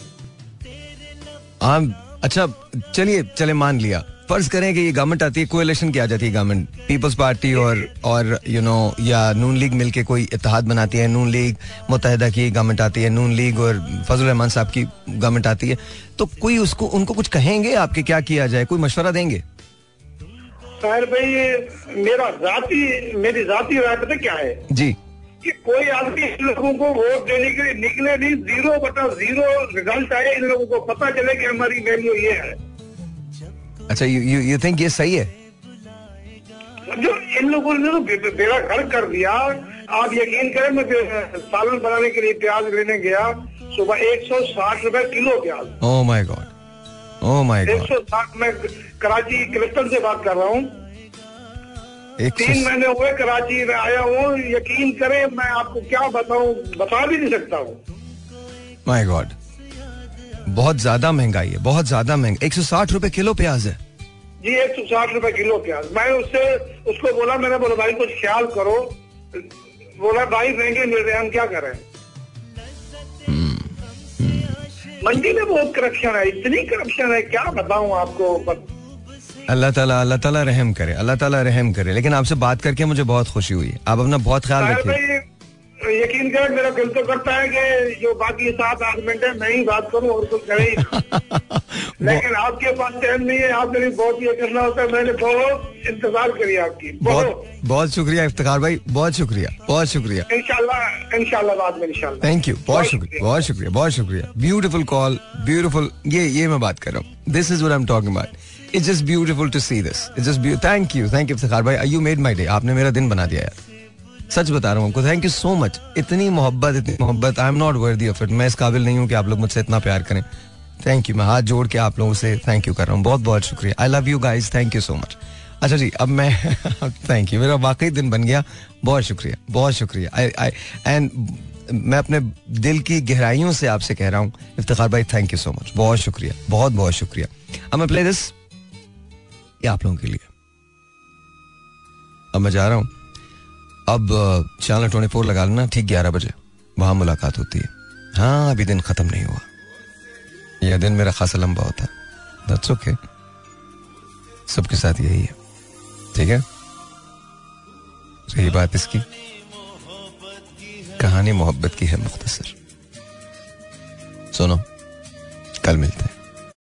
हाँ अच्छा चलिए चले मान लिया। फ़र्ज़ करें कि ये गवर्नमेंट आती है कोएलेशन की आ जाती है गवर्नमेंट पीपल्स पार्टी और और यू नो या नून लीग मिलके कोई इत्तेहाद बनाती है नून लीग मुतहदा की गवर्नमेंट आती है नून लीग और फजल रहमान साहब की गवर्नमेंट आती है. तो कोई उसको उनको कुछ कहेंगे आपके क्या किया जाए? कोई मशवरा देंगे? भाई मेरा जाती मेरी जाती राय पता क्या है? जी। कि कोई आदमी इन लोगों को वोट देने के लिए निकले नहीं ज़ीरो बटा ज़ीरो रिज़ल्ट आए इन लोगों को पता चले कि हमारी वैल्यू ये है। अच्छा यू यू यू थिंक ये सही है? जो इन लोगों ने तो बेड़ा घर कर दिया। आप यकीन करें मैं सालन बनाने के लिए प्याज लेने गया। सुबह एक सौ साठ रूपए किलो प्याज। Oh my God oh my God एक सौ साठ में कराची कलेक्टर से बात कर रहा हूँ। तीन महीने हुए कराची में आया हूँ। यकीन करें मैं आपको क्या बताऊँ बता भी नहीं सकता हूँ। माय गॉड बहुत ज़्यादा महँगाई है बहुत ज़्यादा महँगा एक सौ साठ रुपए किलो प्याज है। जी एक सौ साठ रूपए किलो प्याज। मैं उससे उसको बोला मैंने बोला भाई कुछ ख्याल करो। बोला भाई महँगे मिल रहे हम क्या करें? मंडी में बहुत करप्शन है इतनी करप्शन है क्या बताऊँ आपको? अल्लाह ताला अल्लाह ताला रहम करे अल्लाह ताला रहम करे। लेकिन आपसे बात करके मुझे बहुत खुशी हुई। आप अपना बहुत ख्याल रखिए। यकीन करें मेरा दिल तो करता है कि जो बाकी सात आठ मिनट है मैं ही बात करूँ और कुछ करे ही लेकिन आपके पास टाइम नहीं है आपके लिए बहुत ये करना होता है मैंने बहुत इंतज़ार करी आपकी। बहुत बहुत। शुक्रिया इफ्तिखार भाई बहुत शुक्रिया बहुत शुक्रिया। इंशाल्लाह बाद में इंशाल्लाह। थैंक यू बहुत शुक्रिया बहुत शुक्रिया बहुत शुक्रिया। ब्यूटीफुल कॉल ब्यूटीफुल ये ये मैं बात कर रहा हूँ। This is I am talking about it's just beautiful to see this it's just thank you thank you Iftikhar भाई। यू मेड माय डे आपने मेरा दिन बना दिया यार। सच बता रहा हूँ आपको थैंक यू सो मच इतनी मोहब्बत इतनी मोहब्बत I am not worthy of it मैं इस काबिल नहीं हूँ कि आप लोग मुझसे इतना प्यार करें। थैंक यू मैं हाथ जोड़ के आप लोगों से थैंक यू कर रहा हूँ। बहुत बहुत शुक्रिया। I love you guys thank you so much अच्छा जी, अब मैं थैंक यू मेरा वाकई दिन बन गया। बहुत शुक्रिया बहुत शुक्रिया। एंड मैं अपने दिल की गहराइयों से आपसे कह रहा हूँ। इफ्तार भाई थैंक यू सो मच बहुत शुक्रिया, बहुत बहुत शुक्रिया। अब मैं प्ले दिस ये आप लोगों के लिए। अब मैं जा रहा हूँ। अब चैनल ट्वेंटी फोर लगा लेना ठीक ग्यारह बजे। वहाँ मुलाकात होती है। हाँ अभी दिन खत्म नहीं हुआ। यह दिन मेरा खासा लंबा होता। है दैट्स ओके सबके साथ यही है। ठीक है? रही बात इसकी। कहानी मोहब्बत की है, मुख्तसर। सुनो